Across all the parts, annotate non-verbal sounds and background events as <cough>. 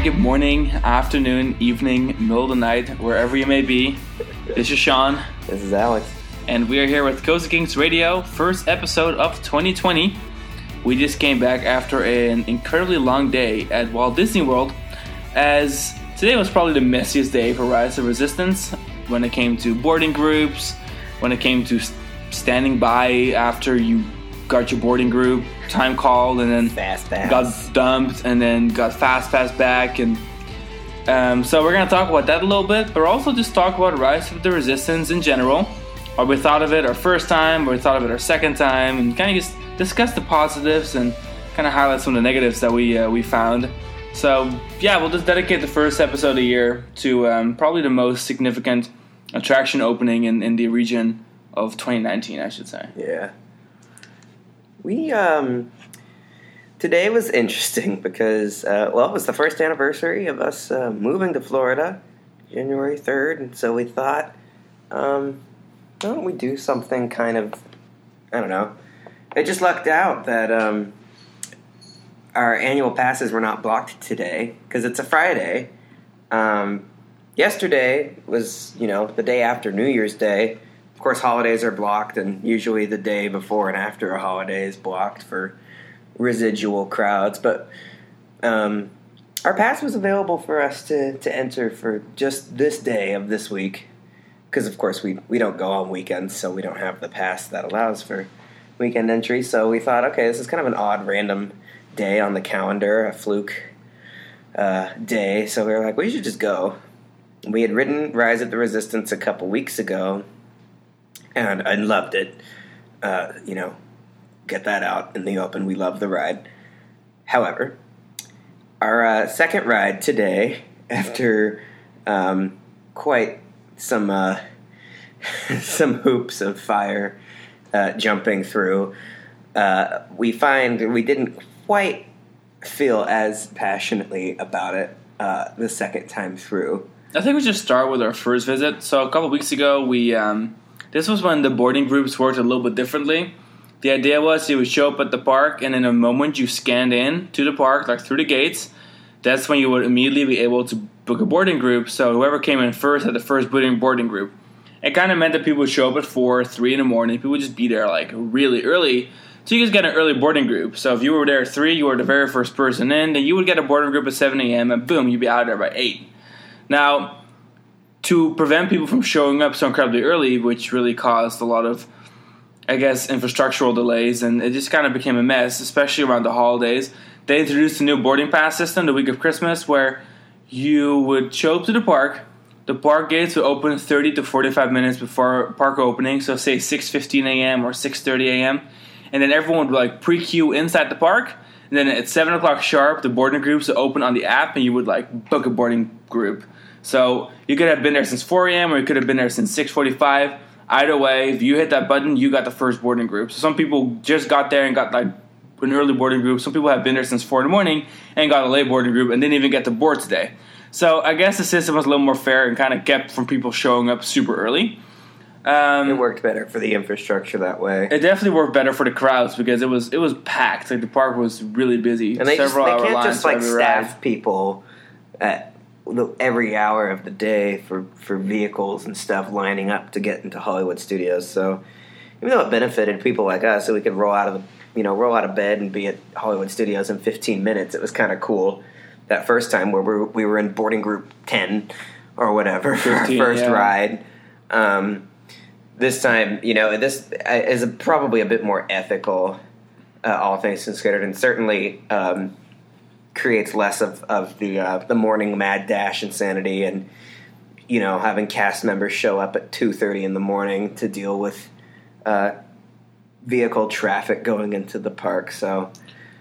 Very good morning, afternoon, evening, middle of the night, wherever you may be. This is Sean, This is Alex. and we are here with Cozy Kings Radio, first episode of 2020. We just came back after an incredibly long day at Walt Disney World, as today was probably the messiest day for Rise of Resistance when it came to boarding groups, when it came to standing by after you got your boarding group time called, and then Fast pass. got dumped and then got fast pass back and um, so we're gonna talk about that a little bit but also just talk about rise of the resistance in general what we thought of it our first time what we thought of it our second time and kind of just discuss the positives and kind of highlight some of the negatives that we uh, we found so yeah we'll just dedicate the first episode of the year to um, probably the most significant attraction opening in, in the region of 2019 i should say Yeah. We um today was interesting because uh, well it was the first anniversary of us uh, moving to Florida, January third, and so we thought, um, why don't we do something kind of I don't know. It just lucked out that um, our annual passes were not blocked today because it's a Friday. Um, yesterday was you know the day after New Year's Day. Of course, holidays are blocked, and usually the day before and after a holiday is blocked for residual crowds. But um, our pass was available for us to, to enter for just this day of this week. Because, of course, we, we don't go on weekends, so we don't have the pass that allows for weekend entry. So we thought, okay, this is kind of an odd, random day on the calendar, a fluke uh, day. So we were like, we should just go. We had ridden Rise of the Resistance a couple weeks ago, and I loved it. Uh, you know, get that out in the open. We love the ride. However, our uh, second ride today, after um, quite some uh, <laughs> some hoops of fire uh, jumping through, uh, we find we didn't quite feel as passionately about it uh, the second time through. I think we should start with our first visit. So a couple weeks ago, we um, this was when the boarding groups worked a little bit differently. The idea was you would show up at the park, and in a moment you scanned in to the park, like through the gates. That's when you would immediately be able to book a boarding group. So whoever came in first had the first boarding boarding group. It kind of meant that people would show up at four, three in the morning. People would just be there like really early. So you just get an early boarding group. So if you were there at three, you were the very first person in. Then you would get a boarding group at seven a.m. and boom, you'd be out of there by eight. Now, to prevent people from showing up so incredibly early, which really caused a lot of, I guess, infrastructural delays, and it just kind of became a mess, especially around the holidays. They introduced a new boarding pass system the week of Christmas where you would show up to the park. The park gates would open 30 to 45 minutes before park opening, so say 6:15 a.m. or 6:30 a.m. And then everyone would like pre-queue inside the park. And then at seven o'clock sharp, the boarding groups would open on the app, and you would like book a boarding group. So you could have been there since 4 a.m. or you could have been there since 6:45. Either way, if you hit that button, you got the first boarding group. So some people just got there and got like an early boarding group. Some people have been there since four in the morning and got a late boarding group and didn't even get to board today. So I guess the system was a little more fair and kind of kept from people showing up super early. Um, It worked better for the infrastructure that way. it definitely worked better for the crowds because it was it was packed. Like the park was really busy. And they just they can't just like staff ride. people at every hour of the day for for vehicles and stuff lining up to get into Hollywood studios. So even though it benefited people like us, so we could roll out of the you know roll out of bed and be at Hollywood studios in 15 minutes, it was kind of cool. That first time where we were, we were in boarding group 10 or whatever for our first yeah. ride. Um, this time, you know, this uh, is probably a bit more ethical, uh, all things considered, and certainly um, creates less of, of the uh, the morning mad dash insanity, and you know, having cast members show up at two thirty in the morning to deal with uh, vehicle traffic going into the park. So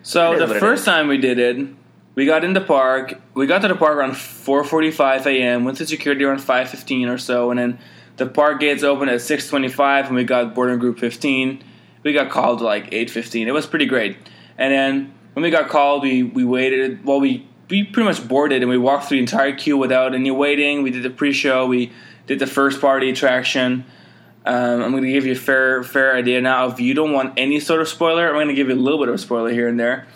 So the first time we did it, we got in the park. We got to the park around 4:45 a.m. Went to security around 5:15 or so, and then the park gates opened at 6:25, and we got boarding group 15. We got called like 8:15. It was pretty great. And then when we got called, we we waited. Well, we we pretty much boarded, and we walked through the entire queue without any waiting. We did the pre-show. We did the first party attraction. Um, I'm going to give you a fair fair idea now. If you don't want any sort of spoiler, I'm going to give you a little bit of a spoiler here and there.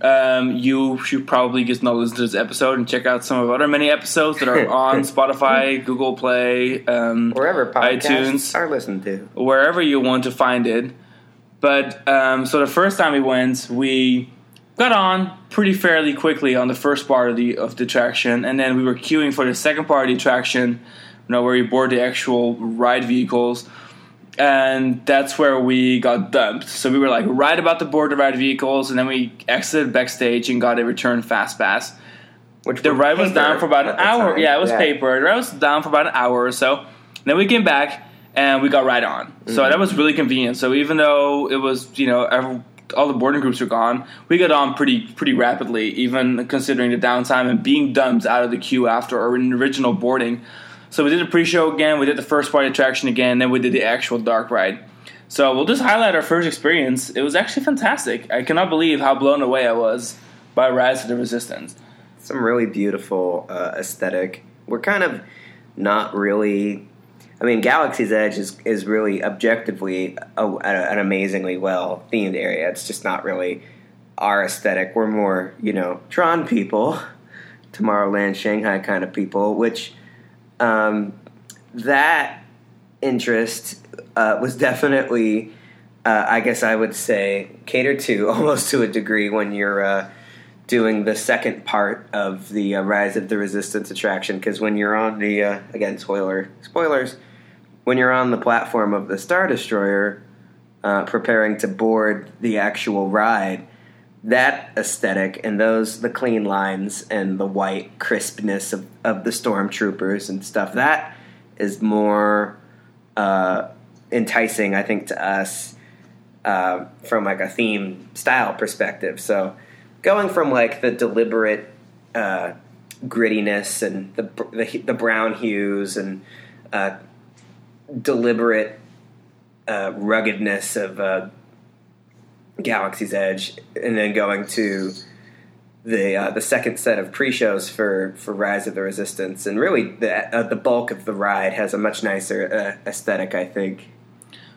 um, you should probably just not listen to this episode and check out some of our other many episodes that are <laughs> on Spotify, Google Play, um, Wherever podcasts iTunes. are listened to. wherever you want to find it. But um, so the first time we went, we got on pretty fairly quickly on the first part of the of the attraction, and then we were queuing for the second part of the attraction, you know, where we board the actual ride vehicles, and that's where we got dumped. So we were like right about to board the ride vehicles, and then we exited backstage and got a return fast pass. Which The ride was down for about an hour. time. Yeah, it was paper. The ride was down for about an hour or so. Then we came back and we got right on. So mm-hmm. that was really convenient. So even though it was, you know, every, all the boarding groups are gone, we got on pretty pretty rapidly, even considering the downtime and being dumped out of the queue after our original boarding. So we did the pre-show again. We did the first party attraction again. Then we did the actual dark ride. So we'll just highlight our first experience. It was actually fantastic. I cannot believe how blown away I was by Rise of the Resistance. some really beautiful uh, aesthetic. We're kind of not really. I mean, Galaxy's Edge is is really objectively a, an amazingly well themed area. It's just not really our aesthetic. We're more, you know, Tron people, <laughs> Tomorrowland, Shanghai kind of people. Which um, that interest uh, was definitely, uh, I guess I would say, catered to <laughs> almost to a degree when you're. Uh, doing the second part of the uh, Rise of the Resistance attraction because when you're on the uh, again spoiler spoilers when you're on the platform of the Star Destroyer uh, preparing to board the actual ride that aesthetic and those the clean lines and the white crispness of, of the stormtroopers and stuff that is more uh, enticing I think to us uh, from like a theme style perspective. So going from like the deliberate uh, grittiness and the, the the brown hues and uh, deliberate uh, ruggedness of uh, Galaxy's Edge, and then going to the uh, the second set of pre-shows for, for Rise of the Resistance, and really the uh, the bulk of the ride has a much nicer uh, aesthetic, I think.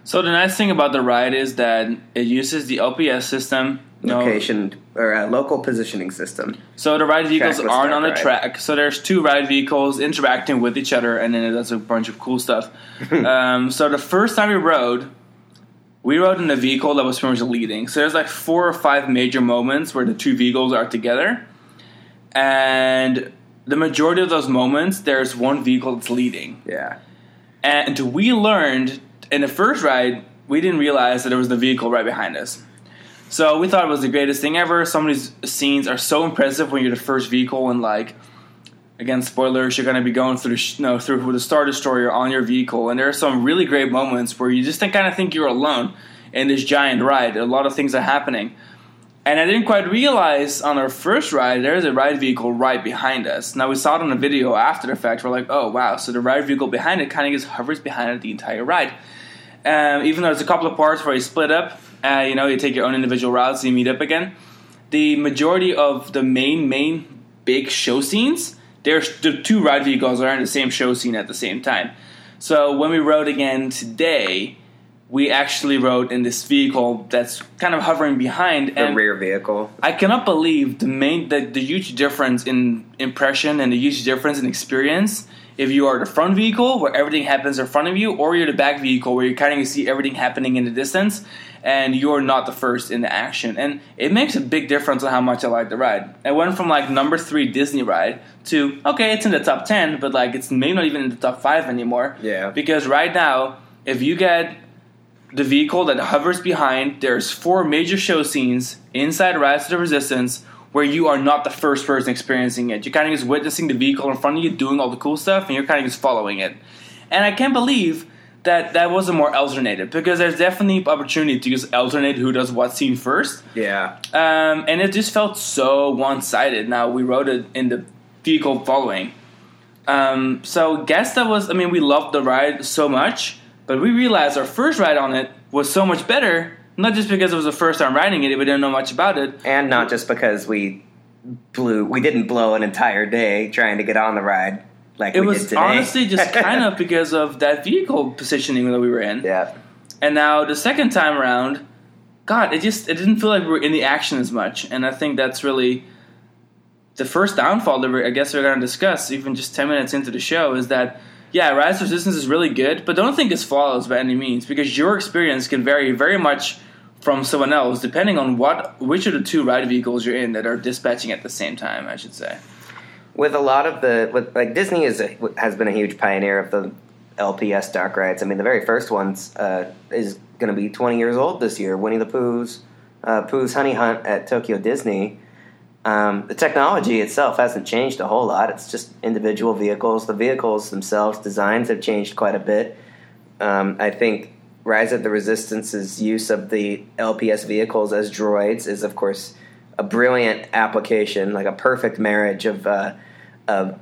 So the nice thing about the ride is that it uses the LPS system. Location or uh, local positioning system. So the ride vehicles Trackless aren't on the ride. track. So there's two ride vehicles interacting with each other, and then it does a bunch of cool stuff. <laughs> um, so the first time we rode, we rode in a vehicle that was pretty much leading. So there's like four or five major moments where the two vehicles are together, and the majority of those moments, there's one vehicle that's leading. Yeah. And we learned in the first ride, we didn't realize that there was the vehicle right behind us. So we thought it was the greatest thing ever. Some of these scenes are so impressive when you're the first vehicle and like, again, spoilers, you're going to be going through sh- no through the Star Destroyer on your vehicle, and there are some really great moments where you just kind of think you're alone in this giant ride. A lot of things are happening. And I didn't quite realize on our first ride, there's a ride vehicle right behind us. Now we saw it on the video after the fact. We're like, oh wow, so the ride vehicle behind it kind of just hovers behind it the entire ride. Um, even though there's a couple of parts where you split up, uh, you know, you take your own individual routes, you meet up again. The majority of the main, main big show scenes, there's the two ride vehicles are in the same show scene at the same time. So when we rode again today, we actually rode in this vehicle that's kind of hovering behind The rear vehicle. I cannot believe the main the, the huge difference in impression and the huge difference in experience if you are the front vehicle where everything happens in front of you or you're the back vehicle where you kind of see everything happening in the distance and you're not the first in the action and it makes a big difference on how much I like the ride. I went from like number 3 Disney ride to okay it's in the top 10 but like it's maybe not even in the top 5 anymore Yeah. because right now if you get the vehicle that hovers behind. There's four major show scenes inside Rise of the Resistance where you are not the first person experiencing it. You're kind of just witnessing the vehicle in front of you doing all the cool stuff, and you're kind of just following it. And I can't believe that that wasn't more alternated because there's definitely opportunity to just alternate who does what scene first. Yeah. Um, and it just felt so one sided. Now we wrote it in the vehicle following. Um, so guess that was. I mean, we loved the ride so much, but we realized our first ride on it was so much better. Not just because it was the first time riding it, we didn't know much about it. And not just because we blew, we didn't blow an entire day trying to get on the ride. like It we was did today. honestly just <laughs> kind of because of that vehicle positioning that we were in. yeah. And now the second time around, God, it just it didn't feel like we were in the action as much. And I think that's really the first downfall that I guess we're going to discuss, even just ten minutes into the show, is that yeah, Rise of Resistance is really good, but don't think it's flawless by any means because your experience can vary very much from someone else depending on what which of the two ride vehicles you're in that are dispatching at the same time. I should say. with a lot of the with, like Disney is a, has been a huge pioneer of the LPS dark rides. I mean, the very first ones uh, is going to be 20 years old this year. Winnie the Pooh's uh, Pooh's Honey Hunt at Tokyo Disney. Um, the technology itself hasn't changed a whole lot. It's just individual vehicles. The vehicles themselves, designs have changed quite a bit. Um, I think Rise of the Resistance's use of the LPS vehicles as droids is, of course, a brilliant application, like a perfect marriage of uh, of,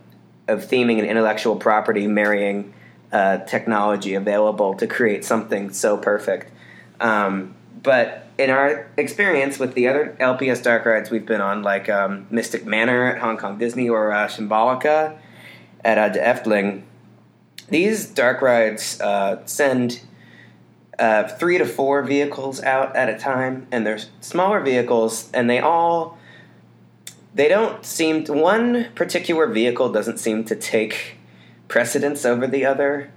of theming and intellectual property marrying uh, technology available to create something so perfect. Um, but in our experience with the other LPS dark rides we've been on, like um, Mystic Manor at Hong Kong Disney or uh, Symbolica at uh, De Efteling, these dark rides uh, send uh, three to four vehicles out at a time, and they're smaller vehicles, and they all they don't seem to, one particular vehicle doesn't seem to take precedence over the other.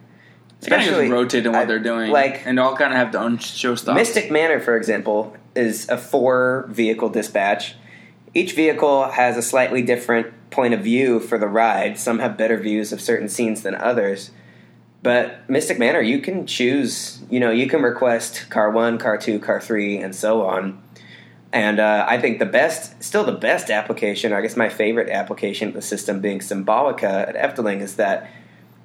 They kind of just rotate in what I- they're doing, Like and all kind of have their own show stuff. Mystic Manor, for example, is a four vehicle dispatch. Each vehicle has a slightly different point of view for the ride. Some have better views of certain scenes than others. But Mystic Manor, you can choose, you know, you can request car one, car two, car three, and so on. And uh, I think the best, still the best application, or I guess my favorite application of the system being Symbolica at Efteling, is that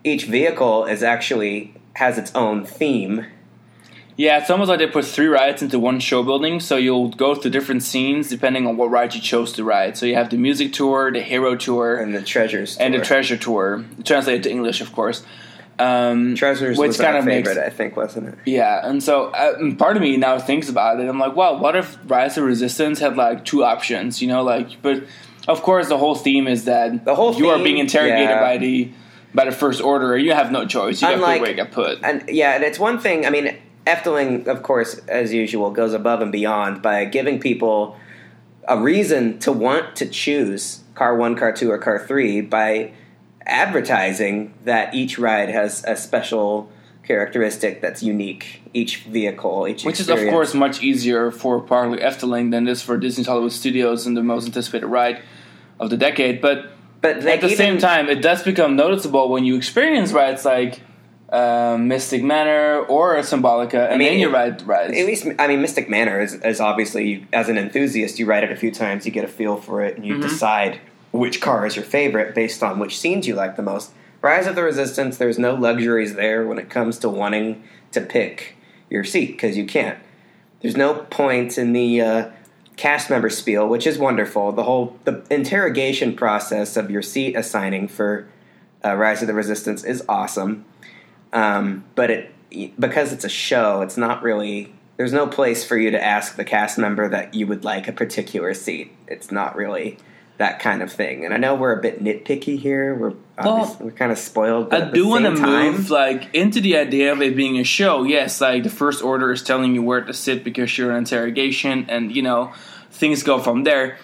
each vehicle is actually has its own theme. Yeah, it's almost like they put three rides into one show building, so you'll go through different scenes depending on what ride you chose to ride. So you have the music tour, the hero tour, And the treasures. and the treasure tour, translated to English, of course. Um, Treasures which was kind of makes- favorite, I think, wasn't it? yeah, and so uh, part of me now thinks about it. I'm like, wow, what if Rise of Resistance had like two options? You know, like, but of course, the whole theme is that The whole you are being interrogated yeah. by the by the First Order. You have no choice. You have Unlike- to where you get put. And yeah, and it's one thing. I mean, Efteling, of course, as usual, goes above and beyond by giving people a reason to want to choose car one, car two, or car three by advertising that each ride has a special characteristic that's unique. Each vehicle, each Which is, of course, much easier for park Efteling than it is for Disney's Hollywood Studios and the most anticipated ride of the decade. But But at the even- same time, it does become noticeable when you experience rides like um, Mystic Manor or Symbolica, and mean, then you ride rides. At least, I mean, Mystic Manor is, is obviously, you, as an enthusiast, you ride it a few times, you get a feel for it, and you Mhm. decide which car is your favorite based on which scenes you like the most. Rise of the Resistance, there's no luxuries there when it comes to wanting to pick your seat, because you can't. There's no point in the uh, cast member spiel, which is wonderful. The whole the interrogation process of your seat assigning for uh, Rise of the Resistance is awesome. Um, but it because it's a show, it's not really. There's no place for you to ask the cast member that you would like a particular seat. It's not really that kind of thing. And I know we're a bit nitpicky here. We're obvious- we're kind of spoiled. I at do want to move like into the idea of it being a show. Yes, like the first order is telling you where to sit because you're in interrogation, and you know things go from there.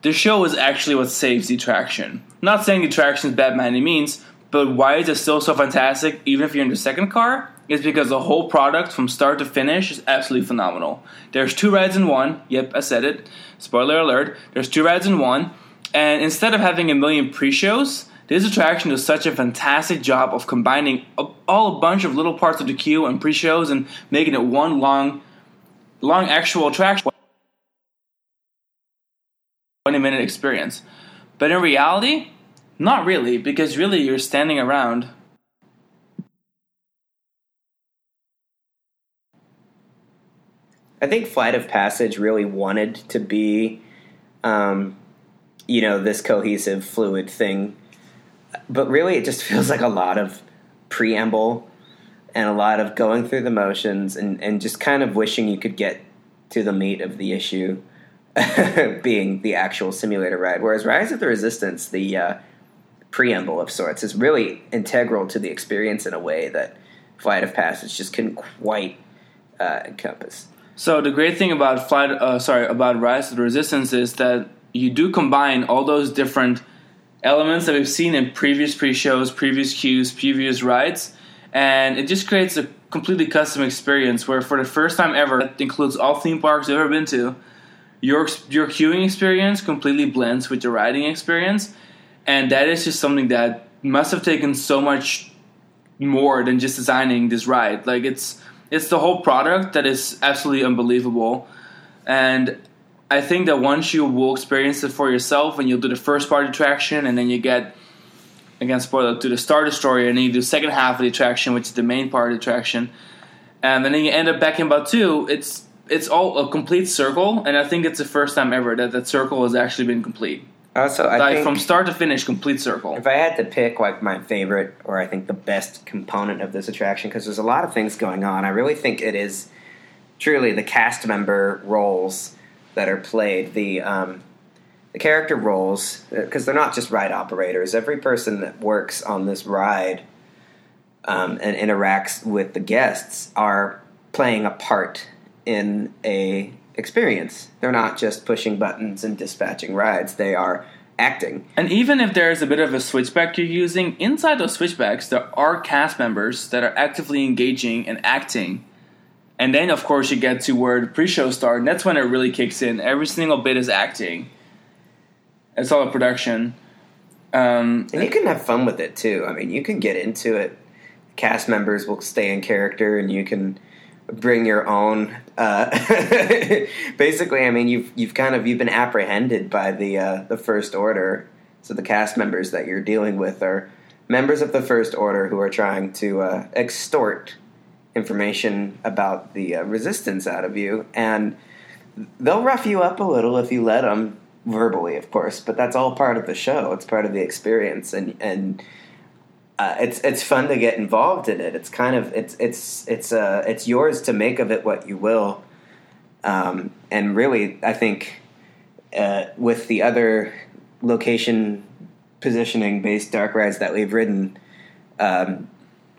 The show is actually what saves the attraction. Not saying the attraction is bad by any means, but why is it still so fantastic? Even if you're in the second car, is because the whole product from start to finish is absolutely phenomenal. There's two rides in one. Yep, I said it. Spoiler alert. There's two rides in one, and instead of having a million pre-shows, this attraction does such a fantastic job of combining a, all a bunch of little parts of the queue and pre-shows and making it one long, long actual attraction, twenty-minute experience. But in reality, not really, because really you're standing around. I think Flight of Passage really wanted to be, um, you know, this cohesive, fluid thing, but really it just <laughs> feels like a lot of preamble and a lot of going through the motions and, and just kind of wishing you could get to the meat of the issue, <laughs> being the actual simulator ride. Whereas Rise of the Resistance, the uh, preamble of sorts. is really integral to the experience in a way that Flight of Passage just couldn't quite uh, encompass. So the great thing about flight, uh, sorry, about Rise of the Resistance is that you do combine all those different elements that we've seen in previous pre-shows, previous queues, previous rides, and it just creates a completely custom experience where, for the first time ever, it includes all theme parks you've ever been to. Your your queuing experience completely blends with your riding experience, and that is just something that must have taken so much more than just designing this ride. Like it's it's the whole product that is absolutely unbelievable, and I think that once you will experience it for yourself, and you'll do the first part of the attraction, and then you get again spoiler to the Star Destroyer, and then you do the second half of the attraction, which is the main part of the attraction, and then you end up back in Batuu. It's it's all a complete circle, and I think it's the first time ever that that circle has actually been complete. Also, I like think from start to finish, complete circle. if I had to pick like my favorite or I think the best component of this attraction, because there's a lot of things going on, I really think it is truly the cast member roles that are played. The um, the character roles, because they're not just ride operators. Every person that works on this ride um, and interacts with the guests are playing a part in a experience. They're not just pushing buttons and dispatching rides. They are acting. And even if there's a bit of a switchback you're using, inside those switchbacks, there are cast members that are actively engaging and acting. And then, of course, you get to where the pre show starts, and that's when it really kicks in. Every single bit is acting, it's all a production. Um, And you can have fun with it too. I mean, you can get into it. Cast members will stay in character, and you can bring your own. Uh, <laughs> basically, I mean, you've you've kind of you've been apprehended by the uh, the First Order. So the cast members that you're dealing with are members of the First Order who are trying to uh, extort information about the uh, resistance out of you, and they'll rough you up a little if you let them verbally, of course. But that's all part of the show. It's part of the experience, and and uh, it's it's fun to get involved in it. It's kind of it's it's it's uh it's yours to make of it what you will. Um, and really, I think uh, with the other location positioning based dark rides that we've ridden, um,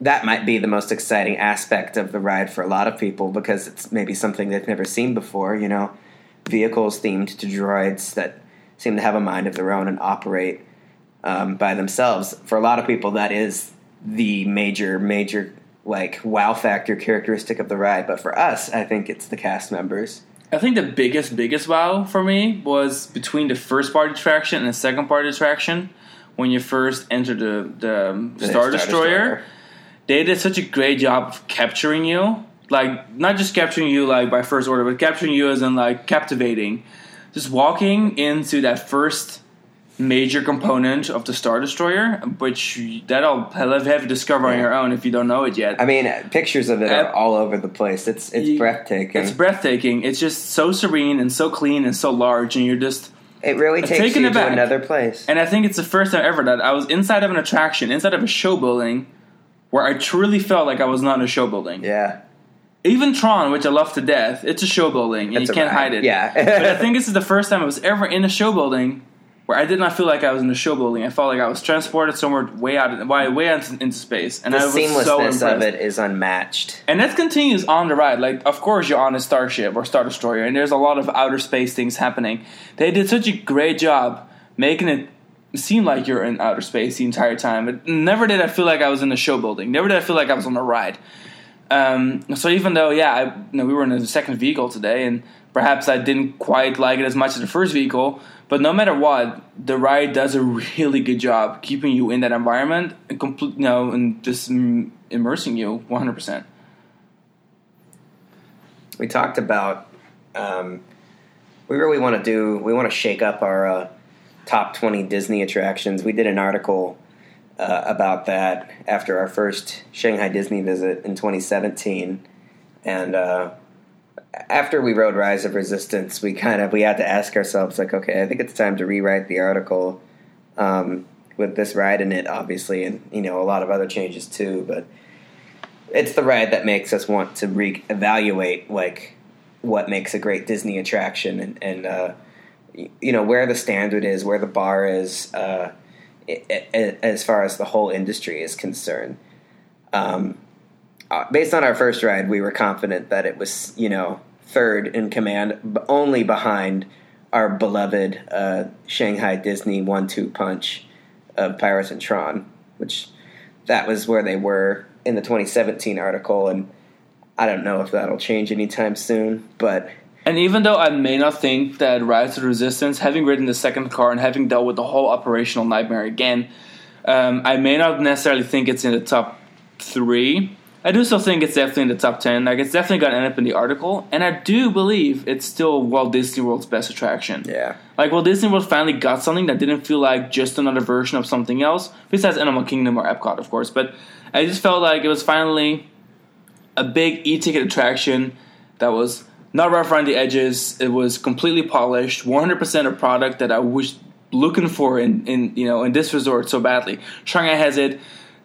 that might be the most exciting aspect of the ride for a lot of people because it's maybe something they've never seen before. You know, vehicles themed to droids that seem to have a mind of their own and operate um, by themselves. For a lot of people, that is the major, major like wow factor characteristic of the ride. But for us, I think it's the cast members. I think the biggest, biggest wow for me was between the first part attraction and the second part attraction when you first enter the, the, The Star, Destroyer. They did such a great job of capturing you. Like, not just capturing you like by first order, but capturing you as in like captivating. Just walking into that first major component of the Star Destroyer, which that'll have to discover on your own if you don't know it yet. I mean, pictures of it are Uh, all over the place. It's it's you- breathtaking. It's breathtaking. It's just so serene and so clean and so large, and you're just it really takes you to another place. And I think it's the first time ever that I was inside of an attraction, inside of a show building, where I truly felt like I was not in a show building. yeah, Even Tron, which I love to death, it's a show building, and you can't hide it. Yeah. but I <laughs> think this is the first time I was ever in a show building where I did not feel like I was in a show building. I felt like I was transported somewhere way out, way, way out into space, and the I was so seamlessness impressed. of it is unmatched. And that continues on the ride. Like, of course, you're on a starship or Star Destroyer, and there's a lot of outer space things happening. They did such a great job making it seem like you're in outer space the entire time. Never did I feel like I was in a show building. Never did I feel like I was on a ride. Um, so even though, yeah, I, you know, we were in the second vehicle today, and perhaps I didn't quite like it as much as the first vehicle, but no matter what, the ride does a <laughs> really good job keeping you in that environment and complete, you know, and just mm, immersing you 100%. We talked about um, we really want to do we want to shake up our uh, top twenty Disney attractions. We did an article uh, about that after our first Shanghai Disney visit in 2017, and uh, after we wrote Rise of Resistance, we kind of we had to ask ourselves like, okay, I think it's time to rewrite the article um, with this ride in it, obviously, and you know a lot of other changes too, but it's the ride that makes us want to re-evaluate like what makes a great Disney attraction and, and uh, you know where the standard is, where the bar is. Uh, as far as the whole industry is concerned. Um, uh, based on our first ride, we were confident that it was, you know, third in command, b- only behind our beloved uh, Shanghai Disney one-two punch of Pirates and Tron, which that was where they were in the 2017 article, and I don't know if that'll change anytime soon, but And even though I may not think that Rise of the Resistance, having ridden the second car and having dealt with the whole operational nightmare again, um, I may not necessarily think it's in the top three. I do still think it's definitely in the top ten. Like it's definitely going to end up in the article, and I do believe it's still Walt Disney World's best attraction. yeah. Like Walt Disney World finally got something that didn't feel like just another version of something else, besides Animal Kingdom or Epcot, of course. But I just felt like it was finally a big e-ticket attraction that was not rough around the edges. It was completely polished, 100% a product that I was looking for in, in you know in this resort so badly. Shanghai has it.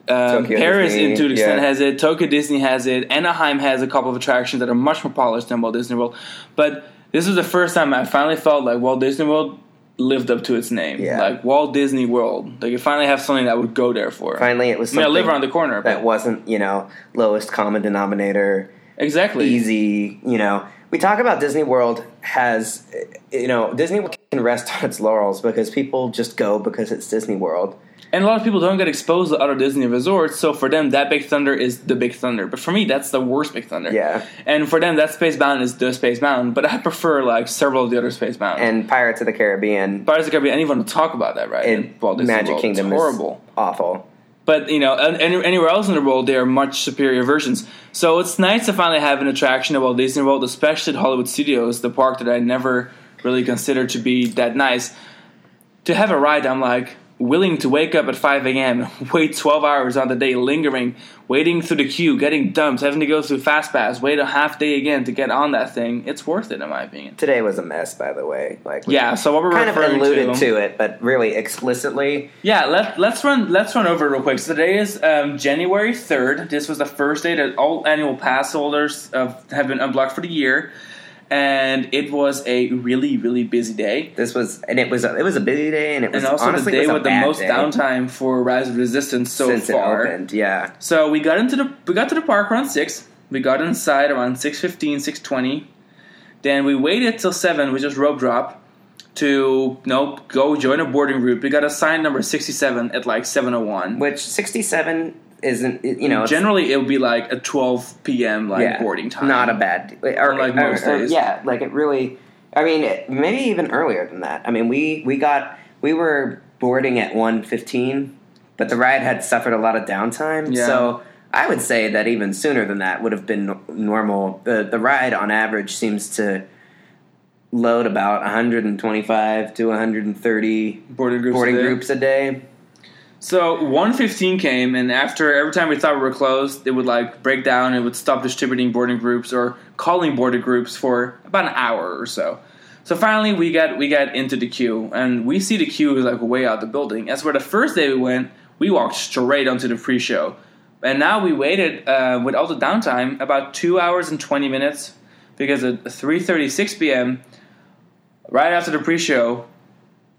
Um, Paris, Disney, in to an extent, yeah. has it. Tokyo Disney has it. Anaheim has a couple of attractions that are much more polished than Walt Disney World. But this was the first time I finally felt like Walt Disney World lived up to its name. Yeah. Like Walt Disney World. Like you finally have something that I would go there for. Finally, it was I mean, I live around the corner. that But wasn't, you know, lowest common denominator, exactly. easy, you know. We talk about Disney World has, you know, Disney can rest on its laurels because people just go because it's Disney World. And a lot of people don't get exposed to other Disney resorts, so for them, that Big Thunder is the Big Thunder. But for me, that's the worst Big Thunder. Yeah. And for them, that Space Mountain is the Space Mountain. But I prefer like several of the other Space Mountains. And Pirates of the Caribbean Pirates of the Caribbean, anyone to talk about that, right? and Walt Disney Magic World. Kingdom it's horrible. awful. But you know, any, anywhere else in the world, they are much superior versions. So it's nice to finally have an attraction at Walt Disney World, especially at Hollywood Studios, the park that I never really considered to be that nice. To have a ride, I'm like willing to wake up at 5 a.m., <laughs> wait 12 hours on the day, lingering, waiting through the queue, getting dumped, having to go through Fast Pass, wait a half day again to get on that thing. It's worth it, in my opinion. Today was a mess, by the way. Like Yeah. So what we're kind of alluded to, to it, but really explicitly. Yeah, let, let's run let's run over real quick. So today is um, January third. This was the first day that all annual pass holders uh, have been unblocked for the year, and it was a really really busy day. This was, and it was, a, it was a busy day, and it was And also honestly the day with the most day downtime for Rise of Resistance so since far. opened. Yeah, So we got into the we got to the park around six. We got inside around 6.15, 6.20. Then we waited till seven, which is rope drop, to you know, go join a boarding group. We got assigned number sixty seven at like seven oh one. which sixty-seven isn't, you know, Generally, it would be like a 12 p.m. like yeah, boarding time. Not a bad, or, Like or- most or- days. yeah, like it really. I mean, it- maybe even earlier than that. I mean, we we got we were boarding at one fifteen, but the ride had suffered a lot of downtime. Yeah. So I would say that even sooner than that would have been no- normal. The the ride on average seems to load about 125 to 130 boarding groups. boarding a day. groups a day. So 115 came, and after every time we thought we were closed, it would like break down. It would stop distributing boarding groups or calling boarding groups for about an hour or so. So finally, we got we got into the queue, and we see the queue is like way out the building. As for the first day we went, we walked straight onto the pre-show, and now we waited uh, with all the downtime about two hours and 20 minutes because at 3:36 p.m. right after the pre-show.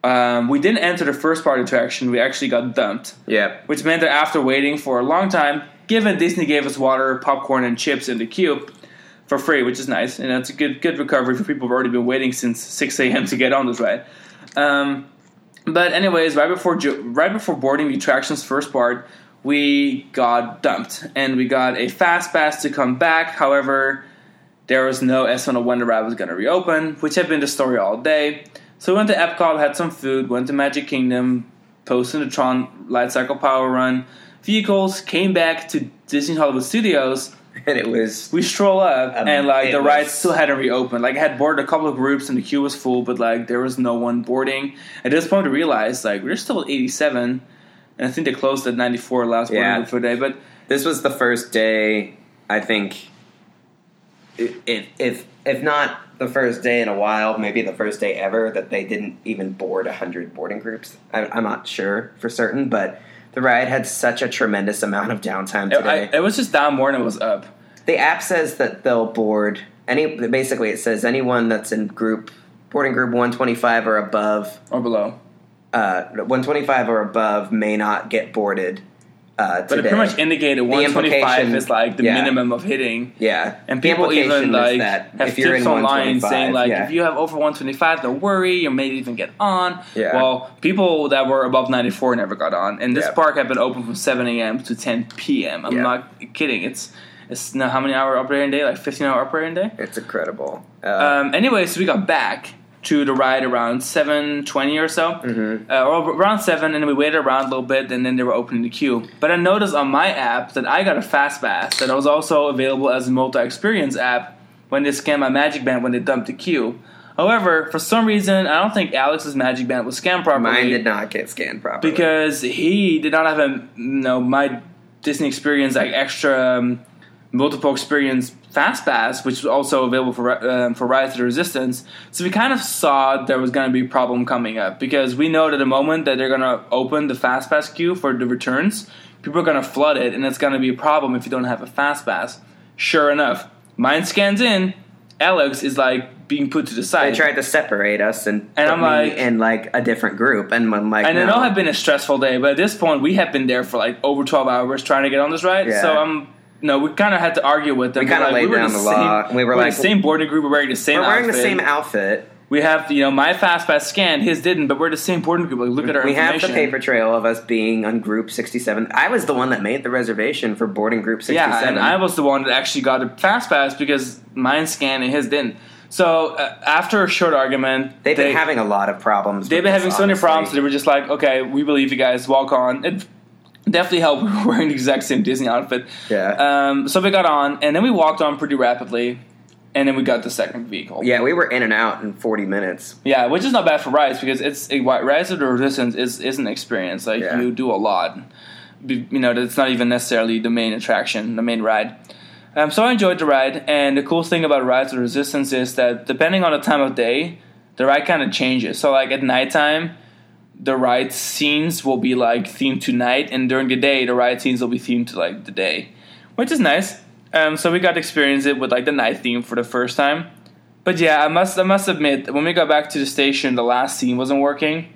Um, we didn't enter the first part attraction. We actually got dumped Yep. which meant that after waiting for a long time, given Disney gave us water, popcorn, and chips in the queue for free, which is nice, and that's a good good recovery for people who've already been waiting since 6 a.m. to get on this ride. Um, but anyways, right before right before boarding the attraction's first part, we got dumped, and we got a fast pass to come back. However, there was no estimate of when the ride was going to reopen, which had been the story all day. So we went to Epcot, had some food, went to Magic Kingdom, posted the Tron Light Cycle Power Run vehicles, came back to Disney Hollywood Studios. <laughs> And it was We stroll up, Um, and like the was- ride still hadn't reopened. Like I had boarded a couple of groups, and the queue was full, but like there was no one boarding. At this point, I realized like we're still at 87, and I think they closed at 94 last boarding Yeah. group for the day. But this was the first day I think if if if not the first day in a while, maybe the first day ever that they didn't even board hundred boarding groups. I, I'm not sure for certain, but the ride had such a tremendous amount of downtime it, today. I, it was just down more than it was up. the app says that they'll board any. Basically, it says anyone that's in group boarding group 125 or above Or below. uh, 125 or above may not get boarded. Uh, But it pretty much indicated 125 is like the yeah. minimum of hitting. yeah, And people even like have if you're tips in online saying like yeah. if you have over 125, don't worry, you may even get on. Yeah. Well, people that were above 94 never got on, and this Yeah. park had been open from 7 a.m. to 10 p.m. I'm not kidding. It's it's now how many hour operating day? Like 15 hour operating day. it's incredible. Uh, Um, anyway, so we got back to the ride around 7.20 or so, Mm-hmm. uh, or around 7, and we waited around a little bit, and then they were opening the queue. But I noticed on my app that I got a fast pass that was also available as a multi-experience app when they scanned my Magic Band when they dumped the queue. However, for some reason, I don't think Alex's Magic Band was scanned properly mine did not get scanned properly because he did not have a you know my Disney experience like extra um, multiple experience fast pass, which was also available for um, for Rise of the Resistance. So we kind of saw there was going to be a problem coming up because we know at the moment that they're going to open the fast pass queue for the returns, people are going to flood it, and it's going to be a problem if you don't have a fast pass. Sure enough, mine scans in. Alex is like being put to the side. They tried to separate us and, And put I'm me like- in like a different group, and I'm like, And no. it all had been a stressful day, but at this point, we have been there for like over 12 hours trying to get on this ride. Yeah. So I'm, no, we kind of had to argue with them. We kinda We're laid we down the law, and we were we're like- the same boarding group. We're wearing the same We're wearing the same outfit. We have, you know, my fast pass scanned, his didn't, but we're the same boarding group. Like, look at our We have the paper trail of us being on group 67. I was the one that made the reservation for boarding group 67. Yeah, and I was the one that actually got a fast pass because mine scanned and his didn't. So uh, after a short argument, They've been they- having a lot of problems. They've been having so many problems. They were just like, okay, we believe you guys. Walk on. It definitely helped. <laughs> We were wearing the exact same Disney outfit. Yeah. Um, so we got on, and then we walked on pretty rapidly, and then we got the second vehicle. Yeah, we were in and out in 40 minutes. Yeah, which is not bad for rides because it's a Rise of the Resistance is is an experience. Like Yeah. you do a lot. Be- You know, it's not even necessarily the main attraction, the main ride. Um, so I enjoyed the ride, and the cool thing about Rise of the Resistance is that depending on the time of day, the ride kind of changes. So like at nighttime, the ride scenes will be like themed to night, and during the day, the ride scenes will be themed to like the day, which is nice. Um, so we got to experience it with like the night theme for the first time. But yeah, I must I must admit when we got back to the station, the last scene wasn't working,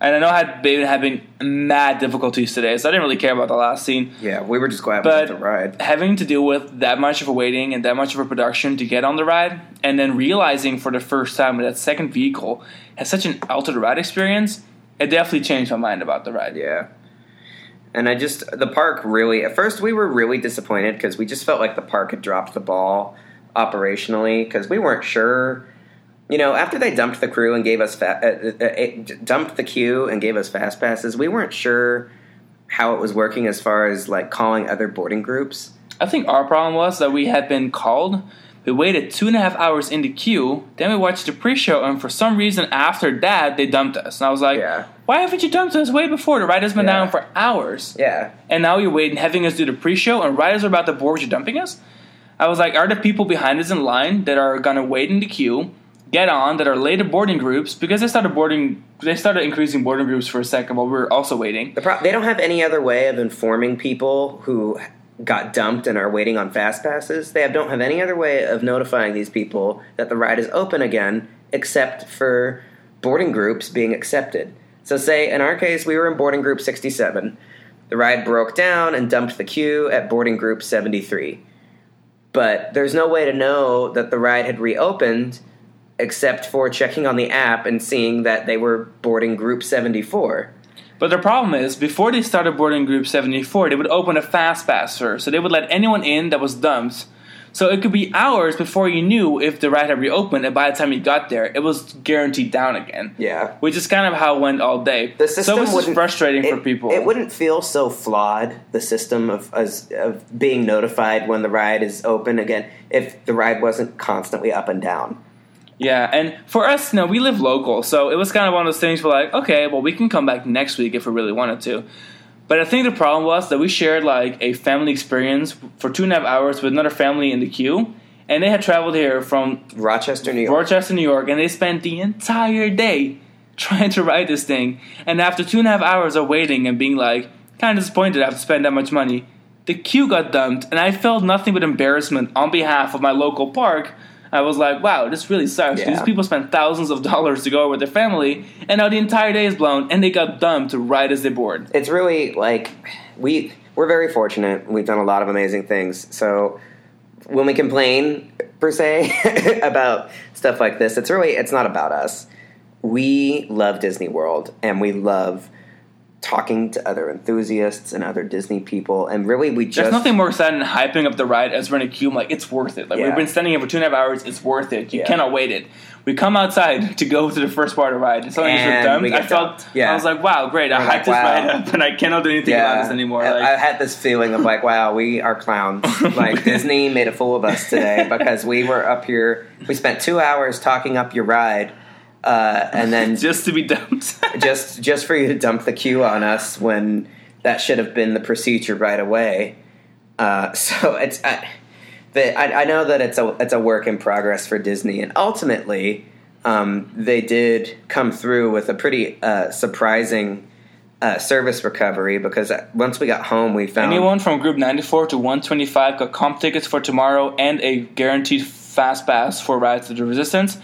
and I know I had been having mad difficulties today, so I didn't really care about the last scene. Yeah, we were just glad But we the ride. having to deal with that much of a waiting and that much of a production to get on the ride, and then realizing for the first time that that second vehicle has such an altered ride experience, it definitely changed my mind about the ride. Yeah. And I just, the park really, at first we were really disappointed because we just felt like the park had dropped the ball operationally because we weren't sure. You know, after they dumped the crew and gave us, fa- uh, uh, uh, dumped the queue and gave us fast passes, we weren't sure how it was working as far as like calling other boarding groups. I think our problem was that we had been called. We waited two and a half hours in the queue. Then we watched the pre-show, and for some reason, after that, they dumped us. And I was like, Yeah. "Why haven't you dumped us way before? The ride has been Yeah. down for hours, Yeah. and now you're waiting, having us do the pre-show, and riders are about to board. You're dumping us." I was like, "Are the people behind us in line that are gonna wait in the queue, get on, that are late later boarding groups because they started boarding, they started increasing boarding groups for a second while we were also waiting." The pro- they don't have any other way of informing people who got dumped and are waiting on fast passes. They don't have any other way of notifying these people that the ride is open again, except for boarding groups being accepted. So, say in our case, we were in boarding group 67. The ride broke down and dumped the queue at boarding group 73. But there's no way to know that the ride had reopened except for checking on the app and seeing that they were boarding group 74. But the problem is, before they started boarding group 74, they would open a fast pass first. So they would let anyone in that was dumped. So it could be hours before you knew if the ride had reopened, and by the time you got there, it was guaranteed down again. Yeah. Which is kind of how it went all day. The system so is wouldn't- frustrating it, for people. It wouldn't feel so flawed, the system of, as, of being notified when the ride is open again, if the ride wasn't constantly up and down. Yeah, and for us, no, we live local, so it was kind of one of those things where like, okay, well, we can come back next week if we really wanted to. But I think the problem was that we shared like a family experience for two and a half hours with another family in the queue, and they had traveled here from Rochester, New York. Rochester, New York, and they spent the entire day <laughs> trying to ride this thing. And after two and a half hours of waiting and being like kind of disappointed I have to spend that much money, the queue got dumped, and I felt nothing but embarrassment on behalf of my local park I was like, wow, this really sucks. Yeah. These people spent thousands of dollars to go with their family, and now the entire day is blown, and they got dumped right as they board. it's really like we we're very fortunate. We've done a lot of amazing things. So when we complain per se <laughs> about stuff like this, it's really it's not about us. We love Disney World and we love talking to other enthusiasts and other Disney people and really we just There's nothing more exciting than hyping up the ride as we're in a queue. I'm like, it's worth it. Like Yeah. we've been standing here for two and a half hours. It's worth it. You Yeah. cannot wait it. We come outside to go to the first part of the ride. And suddenly dumped. I felt. Yeah. I was like, wow, great. I We're hyped like, this ride up, and I cannot do anything about this anymore. Like, I had this feeling of like, wow, we are clowns. <laughs> like Disney made a fool of us today <laughs> because we were up here. We spent two hours talking up your ride, uh, and then <laughs> just to be dumped. <laughs> just just for you to dump the queue on us when that should have been the procedure right away. Uh, <laughs> so it's I, the, I, I know that it's a it's a work in progress for Disney, and ultimately um, they did come through with a pretty uh, surprising uh, service recovery because once we got home, we found Anyone from Group 94 to 125 got comp tickets for tomorrow and a guaranteed fast pass for Rise of the Resistance.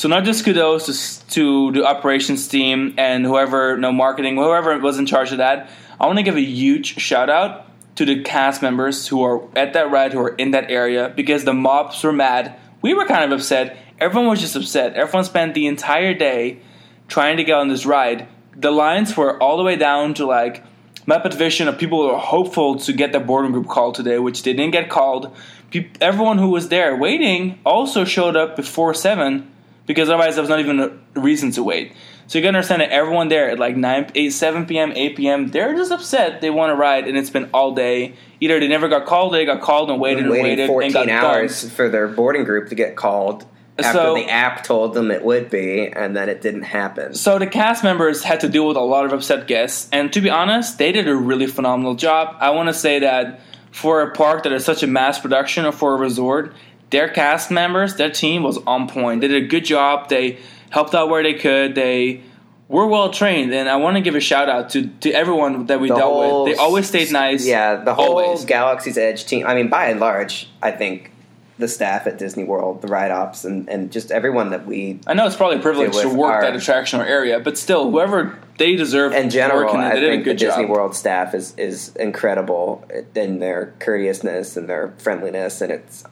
So not just kudos to, the operations team and whoever, no marketing, whoever was in charge of that. I want to give a huge shout out to the cast members who are at that ride, who are in that area, because the mobs were mad. We were kind of upset. Everyone was just upset. Everyone spent the entire day trying to get on this ride. The lines were all the way down to like Muppet Vision of people who were hopeful to get their boarding group called today, which they didn't get called. Peop everyone who was there waiting also showed up before seven because otherwise there was not even a reason to wait. So you can understand that everyone there at like 9, 8, 7 p.m., 8 p.m., they're just upset they want to ride, and it's been all day. Either they never got called, they got called and waited and waited and 14 got hours dumped. for their boarding group to get called after So- the app told them it would be, and then it didn't happen. So the cast members had to deal with a lot of upset guests, and to be honest, they did a really phenomenal job. I want to say that for a park that is such a mass production or for a resort, their cast members, their team was on point. They did a good job. They helped out where they could. They were well trained, and I want to give a shout out to, to everyone that we The dealt whole with. They always stayed nice. Yeah, the whole Always. Galaxy's Edge team. I mean, by and large, I think the staff at Disney World, the ride ops, and, and just everyone that we, I know it's probably a privilege to work our- that attraction or area, but still, whoever they deserve in general, I they did a think the good Disney job. World staff is is incredible in their courteousness and their friendliness, and it's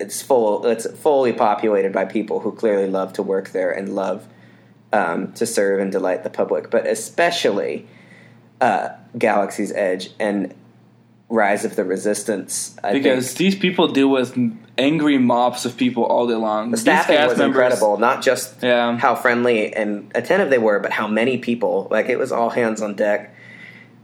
it's full. It's fully populated by people who clearly love to work there and love um, to serve and delight the public, but especially uh, Galaxy's Edge and Rise of the Resistance. I because think these people deal with angry mobs of people all day long. the These staffing was members- incredible. Not just Yeah. how friendly and attentive they were, but how many people. Like it was all hands on deck.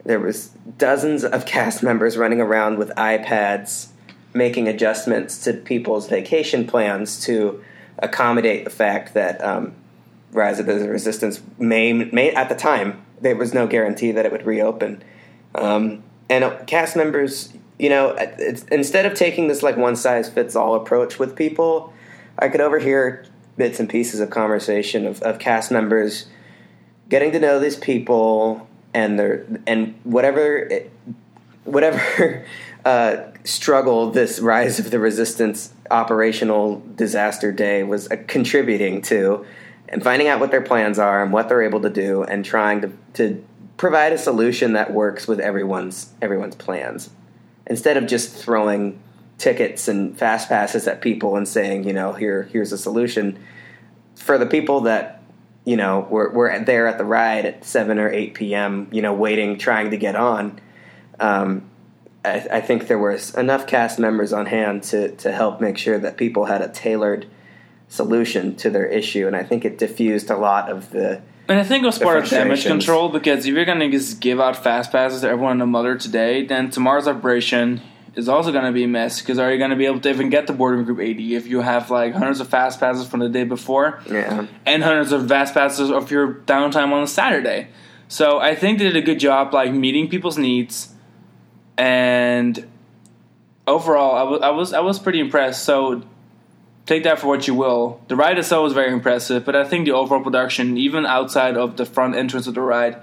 There was dozens of cast members running around with iPads, making adjustments to people's vacation plans to accommodate the fact that um, Rise of the Resistance may, may at the time there was no guarantee that it would reopen. Um, and uh, cast members, you know, instead of taking this like one size fits all approach with people, I could overhear bits and pieces of conversation of, of cast members getting to know these people and their and whatever it, whatever <laughs> uh, struggle this rise of the resistance operational disaster day was uh, contributing to and finding out what their plans are and what they're able to do and trying to, to provide a solution that works with everyone's everyone's plans. Instead of just throwing tickets and fast passes at people and saying you know here here's a solution for the people that you know were, were there at the ride at 7 or 8 p.m you know waiting trying to get on um, I, I think there was enough cast members on hand to, to help make sure that people had a tailored solution to their issue and i think it diffused a lot of the And I think it was part of damage control because if you're gonna just give out fast passes to everyone in the mother today, then tomorrow's operation is also gonna be a mess. Because are you gonna be able to even get the boarding group 80 if you have like hundreds of fast passes from the day before yeah and hundreds of fast passes of your downtime on a Saturday? So I think they did a good job like meeting people's needs, and overall, I was I was I was pretty impressed. So take that for what you will. The ride itself was very impressive, but I think the overall production, even outside of the front entrance of the ride,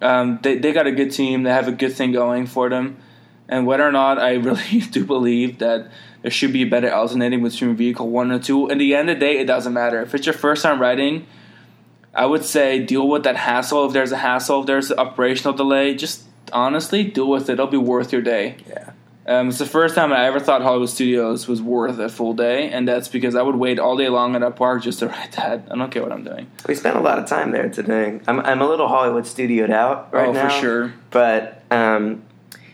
um, they they got a good team. They have a good thing going for them, And whether or not I really <laughs> do believe that there should be better alternating between vehicle one and two, in the end of the day, it doesn't matter. If it's your first time riding, I would say deal with that hassle. If there's a hassle, if there's an operational delay, just honestly deal with it. It'll be worth your day. Yeah. Um, it's the first time I ever thought Hollywood Studios was worth a full day, and that's because I would wait all day long at a park just to ride that. I don't care what I'm doing. We spent a lot of time there today. I'm, I'm a little Hollywood studioed out right oh, now. for sure. But um,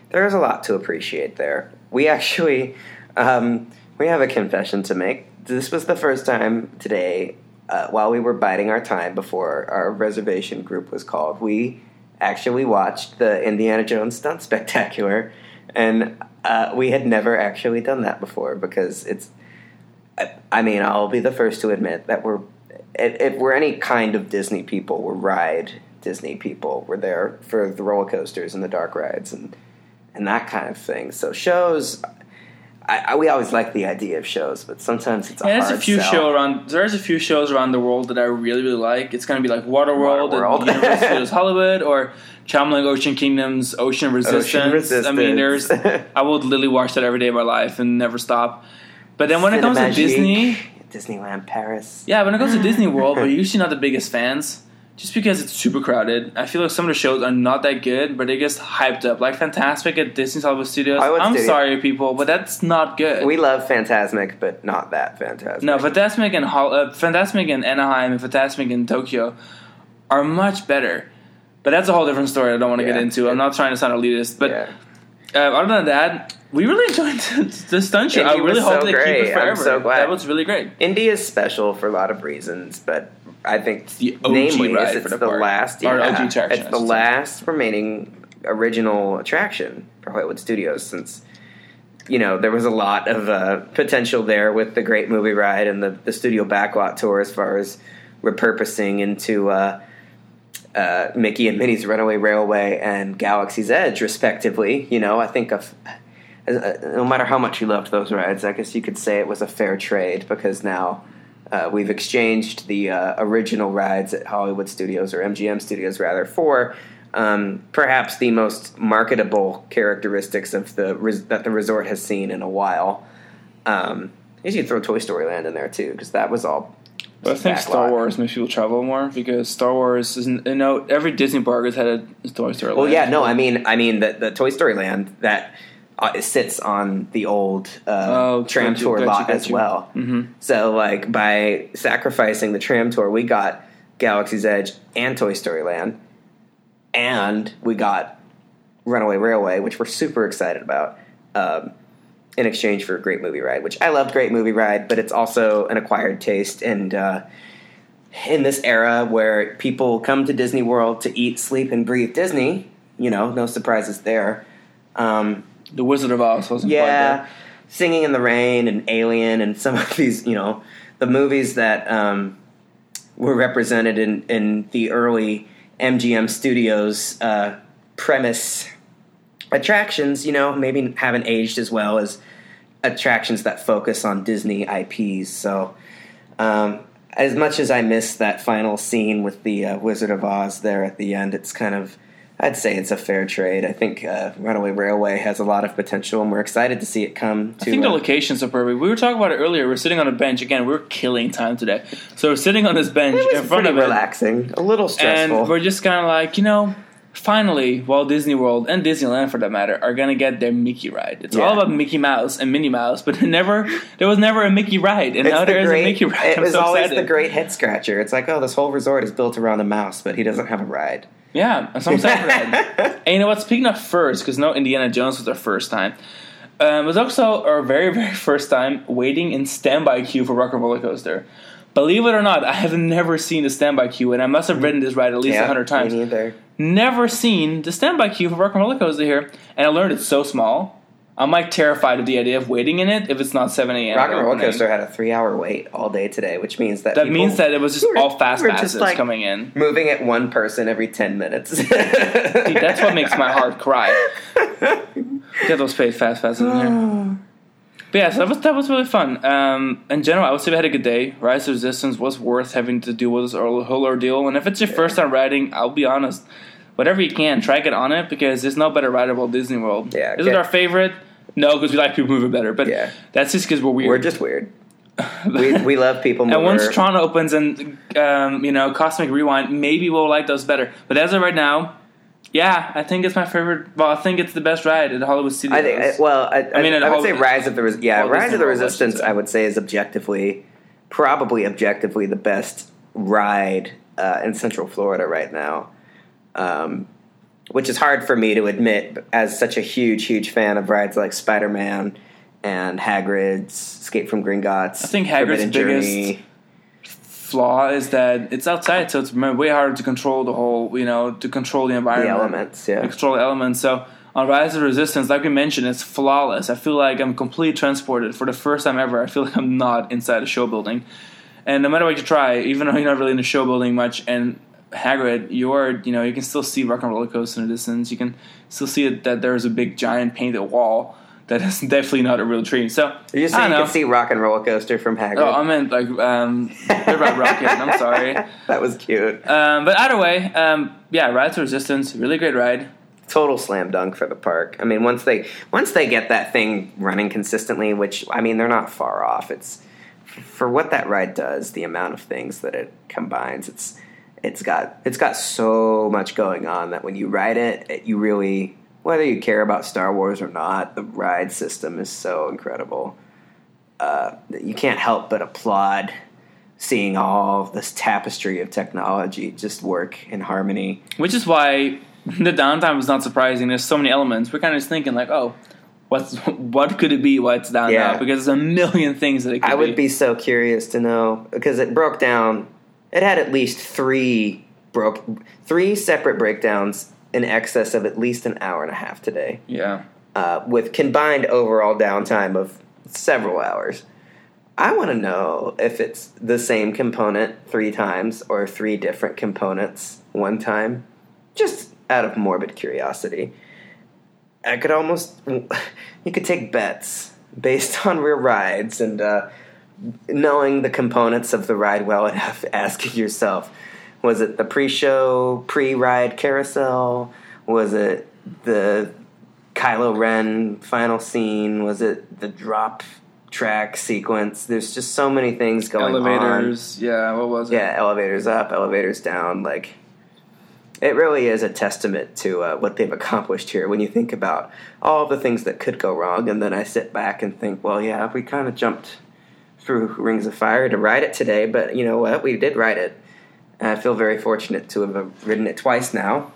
there's a lot to appreciate there. We actually, um, we have a confession to make. This was the first time today, uh, while we were biding our time before our reservation group was called, we actually watched the Indiana Jones Stunt <laughs> Spectacular. And uh, we had never actually done that before because it's. I, I mean, I'll be the first to admit that we're if, we're any kind of Disney people, we're ride Disney people. We're there for the roller coasters and the dark rides and and that kind of thing. So shows, I, I, we always like the idea of shows, but sometimes it's a Yeah, there's a few sell. show around. There's a few shows around the world that I really really like. It's gonna be like Waterworld, Waterworld. and Universal Studios <laughs> Hollywood, or Chimelong Ocean Kingdom's Ocean Resistance. I mean, there's I would literally watch that every day of my life and never stop. But then when it comes to Disney, Disneyland Paris. yeah, when it comes to <gasps> Disney World, we're usually not the biggest fans. Just because it's super crowded, I feel like some of the shows are not that good, but they get hyped up. Like Fantasmic at Disney's Hollywood Studios. I'm Studios. sorry, people, but that's not good. We love Fantasmic, but not that Fantasmic. No, Fantasmic and Hol- uh, Fantasmic in Anaheim and Fantasmic in Tokyo are much better. But that's a whole different story. I don't want to get Yeah. into. I'm not trying to sound elitist, but Yeah. uh, other than that, we really enjoyed the, <laughs> the stunt show. I Indy really hope so they great. keep it I'm forever. so glad. That was really great. Indy is special for a lot of reasons, but I think the OG namely ride is for it's the park. last yeah, OG attraction, It's the last remaining original attraction for Hollywood Studios since you know there was a lot of uh, potential there with the Great Movie Ride and the, the studio backlot tour as far as repurposing into uh, uh, Mickey and Minnie's Runaway Railway and Galaxy's Edge, respectively. You know, I think of uh, no matter how much you loved those rides, I guess you could say it was a fair trade because now uh, we've exchanged the uh, original rides at Hollywood Studios or MGM Studios rather for um, perhaps the most marketable characteristics of the res- that the resort has seen in a while. Um, I guess you could throw Toy Story Land in there too because that was all. But I think. Star Wars makes people travel more because Star Wars is you know every Disney park has had a Toy Story. Well, Land. yeah, no, I mean, I mean the the Toy Story Land that uh, it sits on the old uh, Oh, tram tour lot as well. Mhm. So, like, by sacrificing the tram tour, we got Galaxy's Edge and Toy Story Land, and we got Runaway Railway, which we're super excited about. Um, in exchange for a great movie ride, which I loved Great Movie Ride, but it's also an acquired taste. And uh, in this era where people come to Disney World to eat, sleep, and breathe Disney, you know, no surprises there. Um, The Wizard of Oz wasn't quite yeah, there. Singing in the Rain and Alien and some of these, you know, the movies that um, were represented in, in the early MGM Studios uh, premise attractions, you know, maybe haven't aged as well as attractions that focus on Disney IPs. So, um, as much as I miss that final scene with the uh, Wizard of Oz there at the end, it's kind of, I'd say it's a fair trade. I think uh, Runaway Railway has a lot of potential, and we're excited to see it come I think the uh, locations are perfect. We were talking about it earlier. We're sitting on a bench again. We're killing time today, so we're sitting on this bench in front of it, relaxing, a little stressful. and we're just kind of like, you know, finally, Walt Disney World and Disneyland, for that matter, are gonna get their Mickey ride. It's all about Mickey Mouse and Minnie Mouse, but <laughs> never there was never a Mickey ride, and It's now the there is great- a Mickey ride. It I'm was so always excited. the great head scratcher. It's like, oh, this whole resort is built around a mouse, but he doesn't have a ride. Yeah, I'm so excited for that. And you know what? Speaking of first, because no Indiana Jones was our first time. Um, it was also our very, very first time waiting in standby queue for Rock and Roller Coaster. Believe it or not, I have never seen the standby queue, and I must have ridden this ride at least a yeah, hundred times. Me neither. Never seen the standby queue for Rock and Roller Coaster here, and I learned it's so small. I'm like terrified of the idea of waiting in it if it's not 7 a.m. Rock and Roller opening. Coaster had a three-hour wait all day today, which means that That means that it was just were- all fast were just, passes like, coming in. moving at one person every ten minutes. Dude, that's what makes my heart cry. <laughs> Get those paid fast passes in here. <sighs> But yeah, so that was that was really fun. Um, in general, I would say we had a good day. Rise of Resistance was worth having to deal with this whole ordeal. And if it's your first time riding, I'll be honest, whatever you can, try get on it because there's no better ride at Walt Disney World. Yeah, is it our favorite? No, because we like people moving better. But Yeah. that's just because we're weird. We're just weird. we, we love people more. <laughs> and once Tron opens and um, you know Cosmic Rewind, maybe we'll like those better. But as of right now, yeah, I think it's my favorite. Well, I think it's the best ride at Hollywood Studios. I think. I, well, I, I, mean, I, would say Rise of the Res- yeah, Rise Disney of the World, Resistance. I would say is objectively, probably objectively, the best ride uh, in Central Florida right now. Um, which is hard for me to admit as such a huge, huge fan of rides like Spider Man and Hagrid's Escape from Gringotts. I think Hagrid's biggest- Flaw is that it's outside, so it's way harder to control the whole. You know, to control the the environment. elements. Yeah, control the elements. So on Rise of Resistance, like we mentioned, it's flawless. I feel like I'm completely transported for the first time ever. I feel like I'm not inside a show building. And no matter what you try, even though you're not really in the show building much, and Hagrid, you're you know you can still see Rock and Roller Coaster in the distance. You can still see that there's a big giant painted wall that is <laughs> definitely not a real tree. So you just I you don't know. can see Rock and Roller Coaster from Hagrid. Oh, I meant like um, Rock Rocket. I'm <laughs> sorry. that was cute. Um, but either way, um, yeah, Rise to Resistance, really great ride. total slam dunk for the park. I mean, once they once they get that thing running consistently, which I mean, they're not far off. It's for what that ride does, the amount of things that it combines. It's it's got it's got so much going on that when you ride it, it you really whether you care about Star Wars or not, the ride system is so incredible. Uh, that you can't help but applaud seeing all this tapestry of technology just work in harmony. Which is why the downtime was not surprising. There's so many elements. We're kind of just thinking like, oh, what's what could it be? Why it's down Yeah. now? Because there's a million things that it could I would be so curious to know because it broke down. It had at least three broke three separate breakdowns in excess of at least an hour and a half today, Yeah. uh, with combined overall downtime of several hours. I want to know if it's the same component three times or three different components one time, just out of morbid curiosity. I could almost, <laughs> you could take bets based on rear rides and uh, knowing the components of the ride well enough, <laughs> asking yourself, was it the pre-show, pre-ride carousel? Was it the Kylo Ren final scene? Was it the drop track sequence? There's just so many things going on. Elevators. Yeah. What was it? Yeah, elevators up, elevators down. Like, it really is a testament to uh, what they've accomplished here when you think about all the things that could go wrong. And then I sit back and think, well, yeah, we kind of jumped through Rings of Fire to ride it today, but you know what? We did ride it. I feel very fortunate to have ridden it twice now.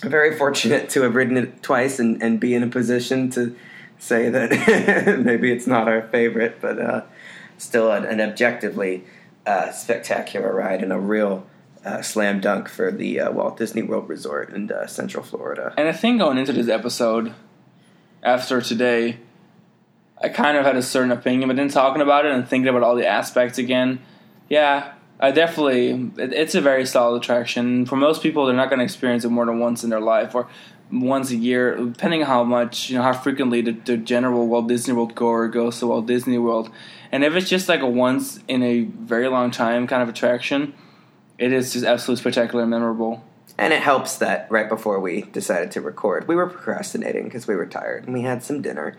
Very fortunate to have ridden it twice and, and be in a position to say that <laughs> maybe it's not our favorite, but uh, still an, an objectively uh, spectacular ride and a real uh, slam dunk for the uh, Walt Disney World Resort in uh, Central Florida. And I think going into this episode, after today, I kind of had a certain opinion, but then talking about it and thinking about all the aspects again, yeah, I definitely, it, it's a very solid attraction. For most people, they're not going to experience it more than once in their life or once a year, depending on how much, you know, how frequently the, the general Walt Disney World goer goes to Walt Disney World. And if it's just like a once in a very long time kind of attraction, it is just absolutely spectacular and memorable. And it helps that right before we decided to record, we were procrastinating because we were tired and we had some dinner.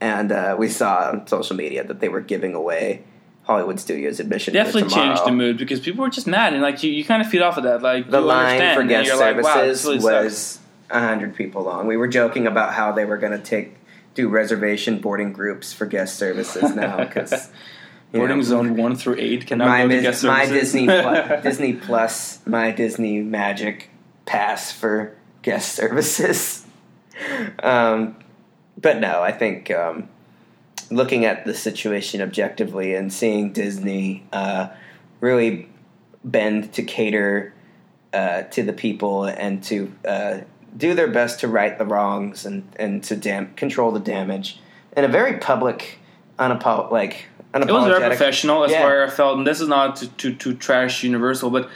And uh, we saw on social media that they were giving away Hollywood Studios admission. definitely tomorrow. changed the mood because people were just mad and like you, you kind of feed off of that like The line for guest you're like, wow, services really was sucks. hundred people long. We were joking about how they were going to take do reservation boarding groups for guest services now <laughs> because boarding zone one through eight cannot my, go to guest my services. Disney Plus, <laughs> Disney Plus, my Disney Magic pass for guest services. <laughs> um, but no, I think um, looking at the situation objectively and seeing Disney uh, really bend to cater uh, to the people and to uh, do their best to right the wrongs and, and to dam- control the damage in a very public, unapo- like unapologetic. It was very professional. That's Yeah. where I felt, and this is not to, to, to trash Universal, but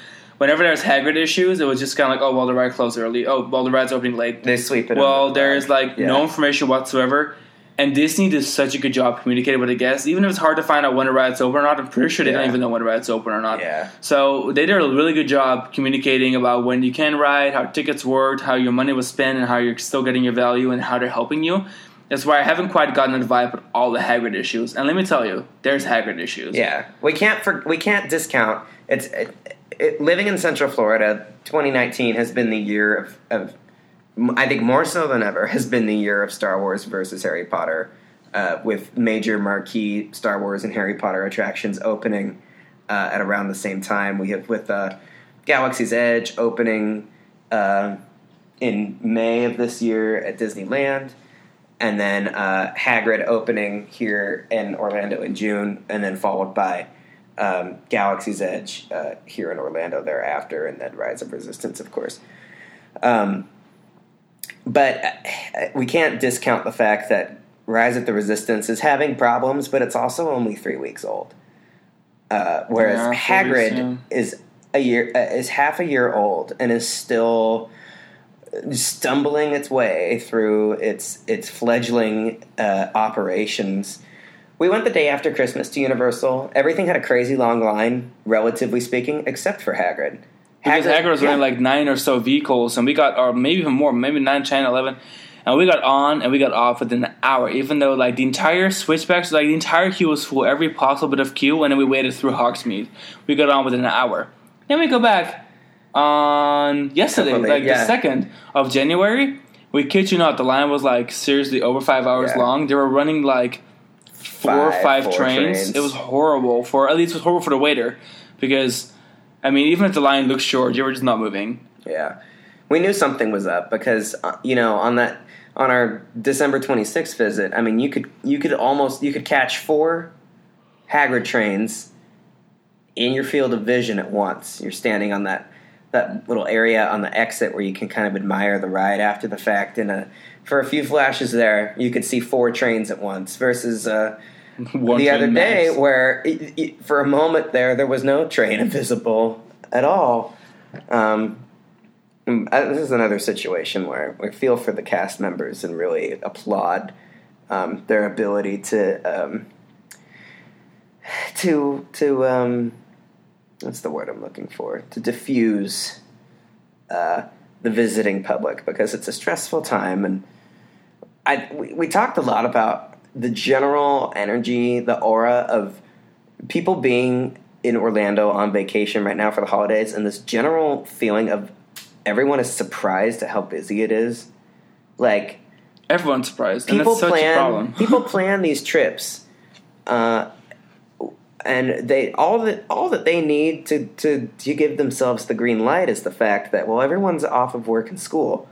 whenever there's Hagrid issues, it was just kind of like, oh, well, the ride closed early. Oh, well, the ride's opening late. They sweep it. Well, the there's like Yeah. no information whatsoever. And Disney does such a good job communicating with the guests, even if it's hard to find out when a ride's open or not. I'm pretty sure they don't even know when a ride's open or not. Yeah. So they did a really good job communicating about when you can ride, how tickets worked, how your money was spent, and how you're still getting your value and how they're helping you. That's why I haven't quite gotten the vibe with all the Hagrid issues. And let me tell you, there's Hagrid issues. Yeah, we can't for, we can't discount it's it, it, living in Central Florida. 2019 has been the year of, of I think more so than ever has been the year of Star Wars versus Harry Potter, uh, with major marquee Star Wars and Harry Potter attractions opening uh, at around the same time. We have with uh, Galaxy's Edge opening uh, in May of this year at Disneyland and then uh, Hagrid opening here in Orlando in June, and then followed by um, Galaxy's Edge uh, here in Orlando thereafter, and then Rise of Resistance, of course. Um, but uh, we can't discount the fact that Rise of the Resistance is having problems, but it's also only three weeks old. Uh, whereas Yeah, Hagrid is a year uh, is half a year old and is still stumbling its way through its its fledgling uh, operations. We went the day after Christmas to Universal. Everything had a crazy long line, relatively speaking, except for Hagrid. Because Hagrid was yeah. running like nine or so vehicles, and we got, or maybe even more, maybe 9, 10, 11. And we got on and we got off within an hour, even though like the entire switchbacks, like the entire queue was full, every possible bit of queue, and then we waited through Hogsmeade. We got on within an hour. Then we go back on yesterday, like yeah. the second of January. We kid you not, the line was like seriously over five hours Yeah. long. They were running like four or five trains. trains. It was horrible for at least it was horrible for the waiter because I mean even if the line looked short, you were just not moving. Yeah, we knew something was up because uh, you know on that on our December 26th visit, I mean you could you could almost you could catch four Hagrid trains in your field of vision at once. You're standing on that that little area on the exit where you can kind of admire the ride after the fact. And uh, for a few flashes there, you could see four trains at once versus. Uh, the other day where it, it, for a moment there there was no train <laughs> visible at all. Um, this is another situation where we feel for the cast members and really applaud um, their ability to um, to to um, what's the word I'm looking for? To diffuse uh, the visiting public because it's a stressful time and I we, we talked a lot about the general energy, the aura of people being in Orlando on vacation right now for the holidays, and this general feeling of everyone is surprised at how busy it is. Like everyone's surprised, people that's such a plan problem. <laughs> people <laughs> plan these trips, uh, and they all that all that they need to, to to give themselves the green light is the fact that well everyone's off of work and school,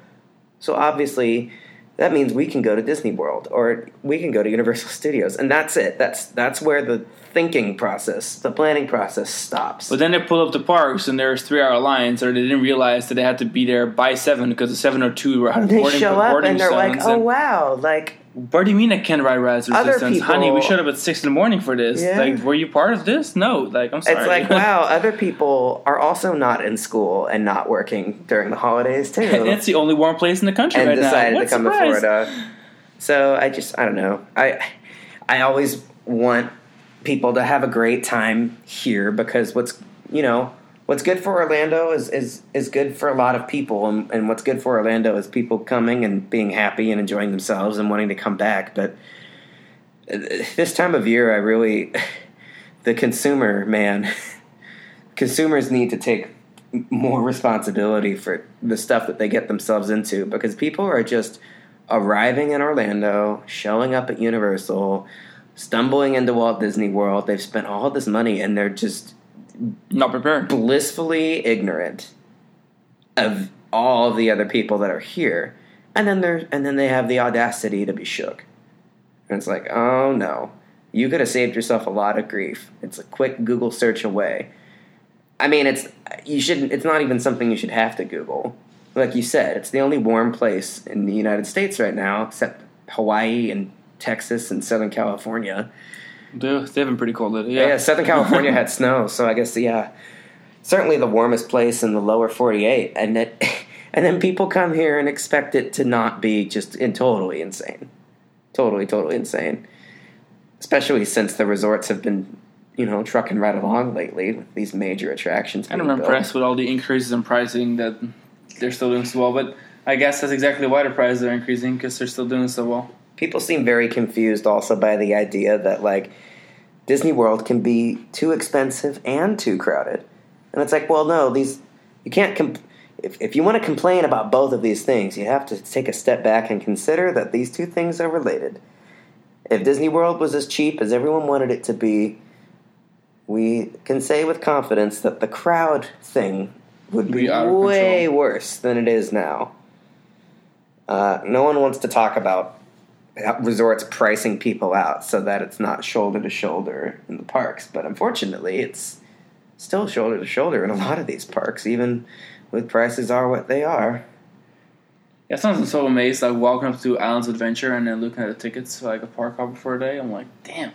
so obviously that means we can go to Disney World or we can go to Universal <laughs> Studios, and that's it. That's that's where the thinking process, the planning process stops. But then they pull up the parks and there's three hour lines, or they didn't realize that they had to be there by seven because the seven or two were out of they show up boarding and they're like, "Oh and- wow!" Like What do you mean I can't ride Rise Resistance? Honey, we showed up at six in the morning for this. Yeah. Like, were you part of this? No. Like, I'm sorry. It's like, wow, <laughs> other people are also not in school and not working during the holidays too. and <laughs> it's the only warm place in the country and right decided now. to What come surprise. to Florida. So I just I don't know. I I always want people to have a great time here because what's you know what's good for Orlando is is is good for a lot of people and, and what's good for Orlando is people coming and being happy and enjoying themselves and wanting to come back. But uh, this time of year I really <laughs> the consumer man <laughs> consumers need to take more responsibility for the stuff that they get themselves into because people are just arriving in Orlando, showing up at Universal, stumbling into Walt Disney World. They've spent all this money and they're just Not prepared. blissfully ignorant of all of the other people that are here. And then they're and then they have the audacity to be shook. And it's like, oh no. You could have saved yourself a lot of grief. It's a quick Google search away. I mean it's you shouldn't it's not even something you should have to Google. Like you said, it's the only warm place in the United States right now, except Hawaii and Texas and Southern California. They- They've been pretty cold lately. Yeah, Yeah. Southern California had <laughs> snow, so I guess yeah, certainly the warmest place in the lower forty-eight, and that, <laughs> and then people come here and expect it to not be just in totally insane. totally, totally insane. Especially since the resorts have been, you know, trucking right along lately with these major attractions. And I'm built. impressed with all the increases in pricing that they're still doing so well. But I guess that's exactly why the prices are increasing because they're still doing so well. People seem very confused also by the idea that like Disney World can be too expensive and too crowded. And it's like, well, no, these you can't. Comp- if if you want to complain about both of these things, you have to take a step back and consider that these two things are related. If Disney World was as cheap as everyone wanted it to be, we can say with confidence that the crowd thing would be Be way control. worse than it is now. Uh, no one wants to talk about resorts pricing people out so that it's not shoulder to shoulder in the parks. But unfortunately, it's still shoulder to shoulder in a lot of these parks, even with prices are what they are. Yeah, sometimes I'm so amazed. Like walking up to Islands Adventure and then looking at the tickets for like a park hopper for a day. I'm like, damn,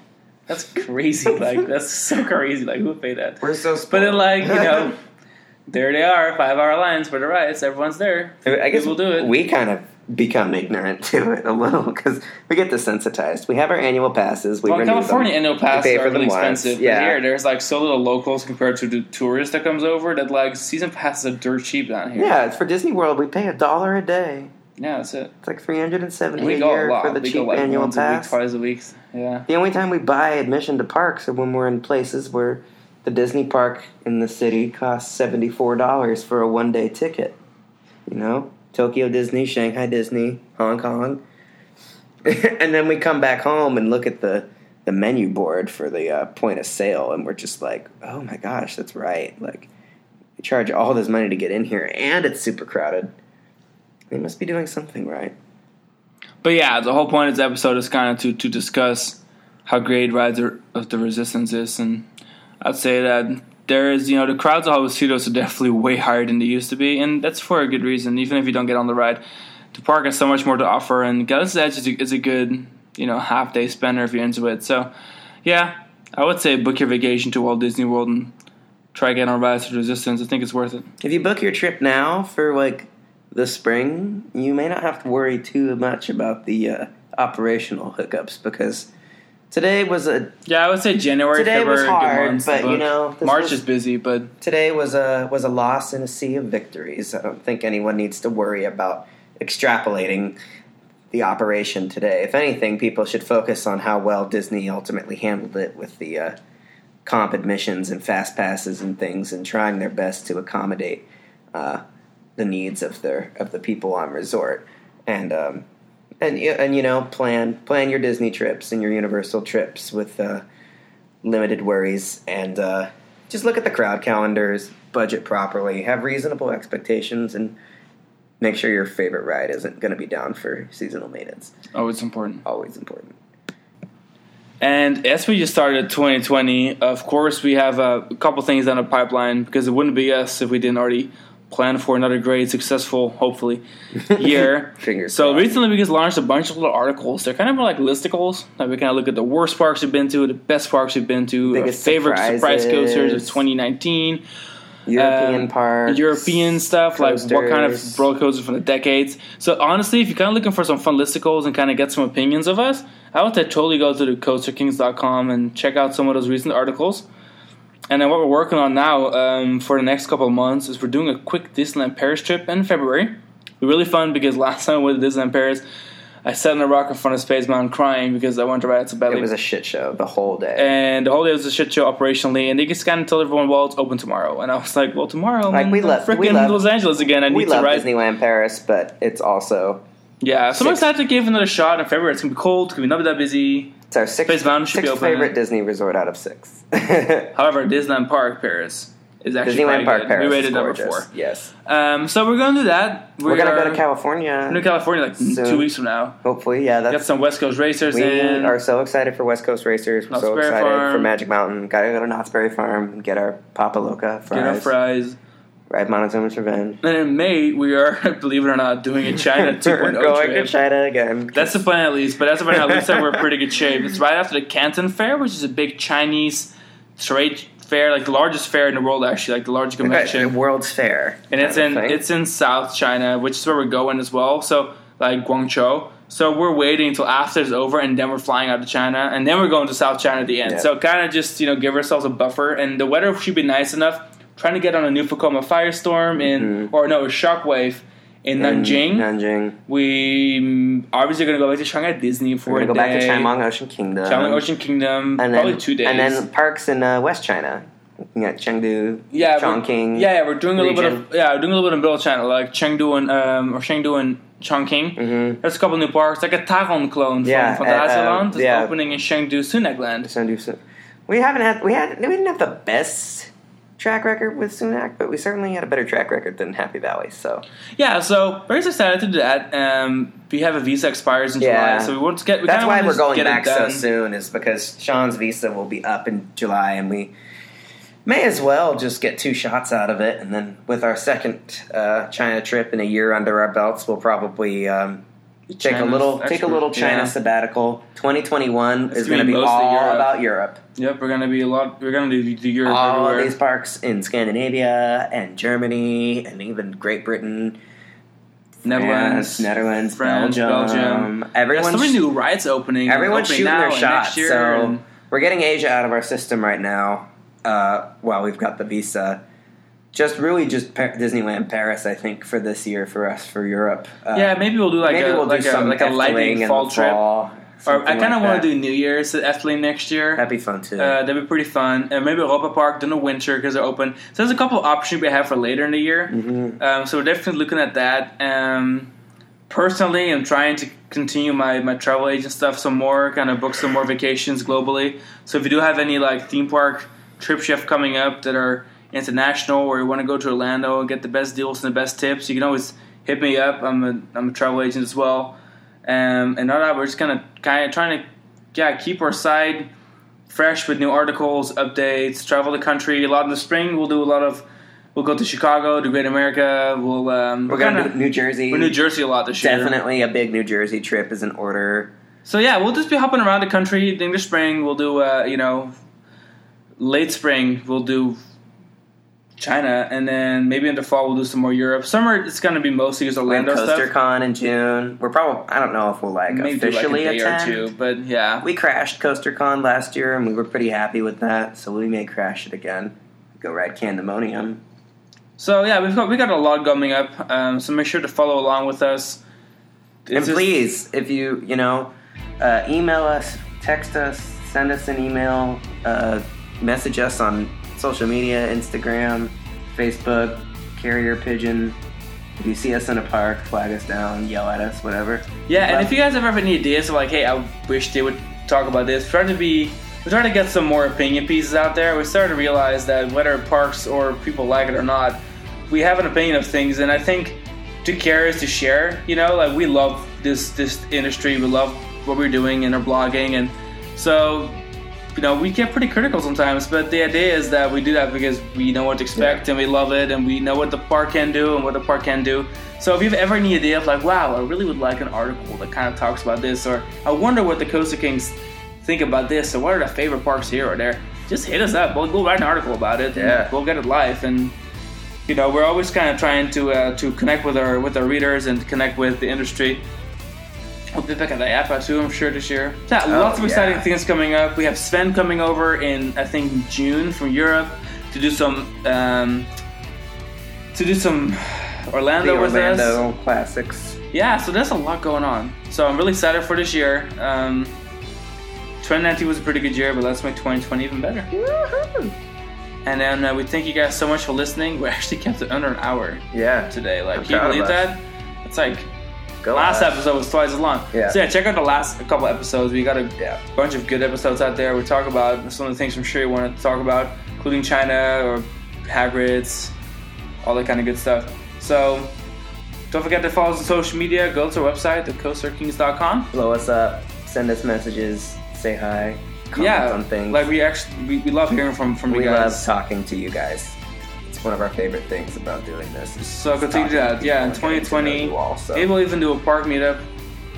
that's crazy. <laughs> like that's so crazy. Like who would pay that? We're so But then like you know, <laughs> there they are, five hour lines for the rides. Everyone's there. I guess we'll do it. We kind of become ignorant <laughs> to it a little because we get desensitized. We have our annual passes. We well, California them. annual passes are really them once. expensive. Yeah. But here, there's like so little locals compared to the tourist that comes over that like season passes are dirt cheap down here. Yeah, it's for Disney World. We pay a dollar a day. yeah, that's it. It's like three hundred and seventy a go a year for the we cheap like annual once a week, pass. twice a week. Yeah. The only time we buy admission to parks are when we're in places where the Disney park in the city costs seventy four dollars for a one day ticket. You know, Tokyo Disney, Shanghai Disney, Hong Kong, <laughs> and then we come back home and look at the the menu board for the uh, point of sale, and we're just like, oh my gosh, that's right. Like, you charge all this money to get in here, and it's super crowded. They must be doing something right. But yeah, the whole point of this episode is kind of to, to discuss how great Rise of the Resistance is, and I'd say that there is, you know, the crowds at Studios are definitely way higher than they used to be, and that's for a good reason. Even if you don't get on the ride, the park has so much more to offer, and Galaxy's Edge is a, is a good, you know, half day spender if you're into it. So, yeah, I would say book your vacation to Walt Disney World and try getting on Rise of Resistance. I think it's worth it. If you book your trip now for like the spring, you may not have to worry too much about the uh, operational hookups because today was a Yeah, I would say January, Today was February, good hard, months but, you know, March was- is busy, but today was a was a loss in a sea of victories. I don't think anyone needs to worry about extrapolating the operation today. If anything, people should focus on how well Disney ultimately handled it with the uh, comp admissions and fast passes and things, and trying their best to accommodate uh, the needs of their of the people on resort. And um, and and you know plan plan your Disney trips and your Universal trips with uh, limited worries and uh, just look at the crowd calendars, budget properly, have reasonable expectations, and make sure your favorite ride isn't going to be down for seasonal maintenance. oh, it's important. Always important. And as we just started 2020, of course, we have a couple things on the pipeline because it wouldn't be us if we didn't already plan for another great, successful, hopefully, <laughs> year. Fingers so crossed. recently, we just launched a bunch of little articles. They're kind of like listicles. Like we kind of look at the worst parks we've been to, the best parks we've been to, our Biggest favorite surprise coasters of 2019. European um, parks, European stuff, like what kind of coasters. roller coasters from the decades. So honestly, if you're kind of looking for some fun listicles and kind of get some opinions of us, I would totally go to the coasterkings.com and check out some of those recent articles. And then what we're working on now um, for the next couple of months is we're doing a quick Disneyland Paris trip in February. It'll be really fun because <laughs> last time we went to Disneyland Paris, I sat on a rock in front of Space Mountain crying because I wanted to ride at Belly. It was a shit show the whole day. and the whole day was a shit show operationally, and they just kind of tell everyone, "Well, it's open tomorrow." And I was like, "Well, tomorrow, Like, I'm we love- we freaking love- Los Angeles again. I need we to love ride." Disneyland Paris, but it's also Yeah, so I'm excited to give another shot in February. It's gonna be cold. It's gonna be not be that busy. it's our sixth, Space Mountain should be open. favorite Disney resort out of six. <laughs> However, Disneyland Park Paris is actually Disneyland pretty Park good. Paris We rated number gorgeous. four. Yes, Um, so we're gonna do that. we're, gonna go to California. We're going to California like Soon. two weeks from now. Hopefully, yeah. We Got That's some West Coast racers we in. are so excited for West Coast Racers. We're Knott's so Berry excited Farm. for Magic Mountain. Gotta go to Knott's Berry Farm and get our Papa Loca fries. Get our fries. Ride Montezuma's Revenge. And in May, we are, <laughs> believe it or not, doing a China 2.0 <laughs> We're oh going trip. to China again. That's the plan at least, but as of right now, it looks like we're in pretty good shape. It's right after the Canton Fair, which is a big Chinese trade fair, like the largest fair in the world, actually, like the largest the convention. World's Fair. And it's in thing. it's in South China, which is where we're going as well. So like Guangzhou. So we're waiting until after it's over, and then we're flying out to China, and then we're going to South China at the end. Yeah. So kind of just you know give ourselves a buffer, and the weather should be nice enough. Trying to get on a new Fukuoka firestorm in, or no, shockwave in Mm-hmm. In Nanjing. Nanjing. We mm, obviously going to go back to Shanghai Disney for We're a go back to day. Chimelong Ocean Kingdom. Chimelong Ocean Kingdom, and probably then, two days. And then parks in uh, West China. Looking at Chengdu, yeah, Chongqing. Yeah, yeah, we're doing a little bit of yeah, we're doing a little bit of middle China, like Chengdu and um, or Chengdu and Chongqing. Mm-hmm. There's a couple new parks, like a Taron clone Yeah, from, from uh, Daziland um, is yeah. opening in Chengdu Sunac Land. Chengdu Sun- We haven't had we had we didn't have the best track record with Sunac, but we certainly had a better track record than Happy Valley. So Yeah, so very excited to do that. Um, we have a visa expires in Yeah. July, so we want to get. We that's why we're going back so soon, is because Sean's visa will be up in July, and we may as well just get two shots out of it, and then with our second uh, China trip in a year under our belts, we'll probably. Um, Take a little, take a little China yeah. sabbatical. 2021 It's is gonna be be all Europe. about Europe. Yep, we're gonna be a lot. We're gonna do the Europe all everywhere. these parks in Scandinavia and Germany and even Great Britain, Netherlands, France, Netherlands, France, Belgium. Belgium. Everyone's so many new rides opening. everyone's opening shooting their and shot. So and- we're getting Asia out of our system right now. Uh, while we've got the visa, just really just Disneyland Paris. I think for this year for us for Europe. Uh, yeah, maybe we'll do like maybe a we'll like do a some like a lightning fall trip. fall, Or I kind of like want to do New Year's at Efteling next year. That'd be fun too. Uh, that'd be pretty fun. And maybe Europa Park in the winter because they're open. So there's a couple options we have for later in the year. Mhm. Um, so we're definitely looking at that. Um, personally, I'm trying to continue my, my travel agent stuff some more, kind of book some more vacations globally. So if you do have any like theme park trips you have coming up that are international or you want to go to Orlando and get the best deals and the best tips, you can always hit me up. I'm a, I'm a travel agent as well. Um, and all that, we're just kind of kind of trying to yeah keep our side fresh with new articles, updates, travel the country. A lot in the spring, we'll do a lot of. We'll go to Chicago, to Great America. We'll um, we're gonna New Jersey. we're New Jersey a lot this year. Definitely a big New Jersey trip is in order. So yeah, we'll just be hopping around the country. In the spring, we'll do uh, you know, late spring we'll do China, and then maybe in the fall we'll do some more Europe. Summer it's gonna be mostly just We Orlando Coaster stuff. Con in June. We're probably I don't know if we'll like Maybe do, like a officially day attend. or two, but yeah. We crashed Coaster Con last year and we were pretty happy with that, so we may crash it again. Go ride Candymonium. So yeah, we've got we got a lot coming up. Um, so make sure to follow along with us. And It's just- please, if you you know, uh, email us, text us, send us an email, uh, message us on social media, Instagram, Facebook, carrier pigeon. If you see us in a park, flag us down, yell at us, whatever. Yeah, and if you guys ever have any ideas of like, hey, I wish they would talk about this, try to be, we're trying to get some more opinion pieces out there. We started to realize that whether parks or people like it or not, we have an opinion of things, and I think to care is to share. You know, like we love this this industry, we love what we're doing in our blogging, and so you know we get pretty critical sometimes. But the idea is that we do that because we know what to expect and we love it, and we know what the park can do and what the park can do. So if you've ever any idea of like, wow, I really would like an article that kind of talks about this, or I wonder what the Coaster Kings think about this, or what are the favorite parks here or there, just hit us up. We'll, we'll write an article about it. and Yeah. we'll get it live and you know we're always kind of trying to uh, to connect with our with our readers and connect with the industry. We'll be back at the APA too, I'm sure this year. Yeah, Oh, lots of exciting yeah. things coming up. We have Sven coming over in I think June from Europe to do some um, to do some <sighs> Orlando, The with us. Orlando classics. Yeah, so there's a lot going on. So I'm really excited for this year. Um, 2019 was a pretty good year, but let's make 2020 even better. Woohoo! And then uh, we thank you guys so much for listening. We <laughs> actually kept it under an hour Yeah. today. Like, I'm can you believe that? It's like Go last episode was twice as long. Yeah. So yeah, check out the last couple episodes. We got a Yeah. bunch of good episodes out there. We talk about some of the things I'm sure you want to talk about, including China or Hagrid's, all that kind of good stuff. So don't forget to follow us on social media. Go to our website, thecoasterkings.com. Blow us up. Send us messages. Say hi. Comment Yeah, on things. like we actually we, we love hearing from from we you guys. We love talking to you guys. One of our favorite things about doing this. is So continue that. Yeah, in people and getting to know 2020, all, so. maybe we'll even do a park meetup.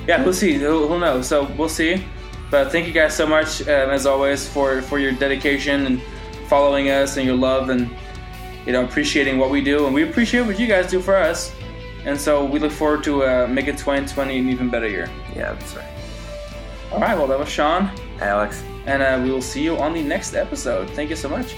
Yeah, we'll see. Who, who knows? So we'll see. But thank you guys so much, um, as always, for for your dedication and following us and your love and you know appreciating what we do, and we appreciate what you guys do for us. And so we look forward to uh, making 2020 an even better year. Yeah, that's right. All right, well, that was Sean, Alex. and uh, we will see you on the next episode. Thank you so much.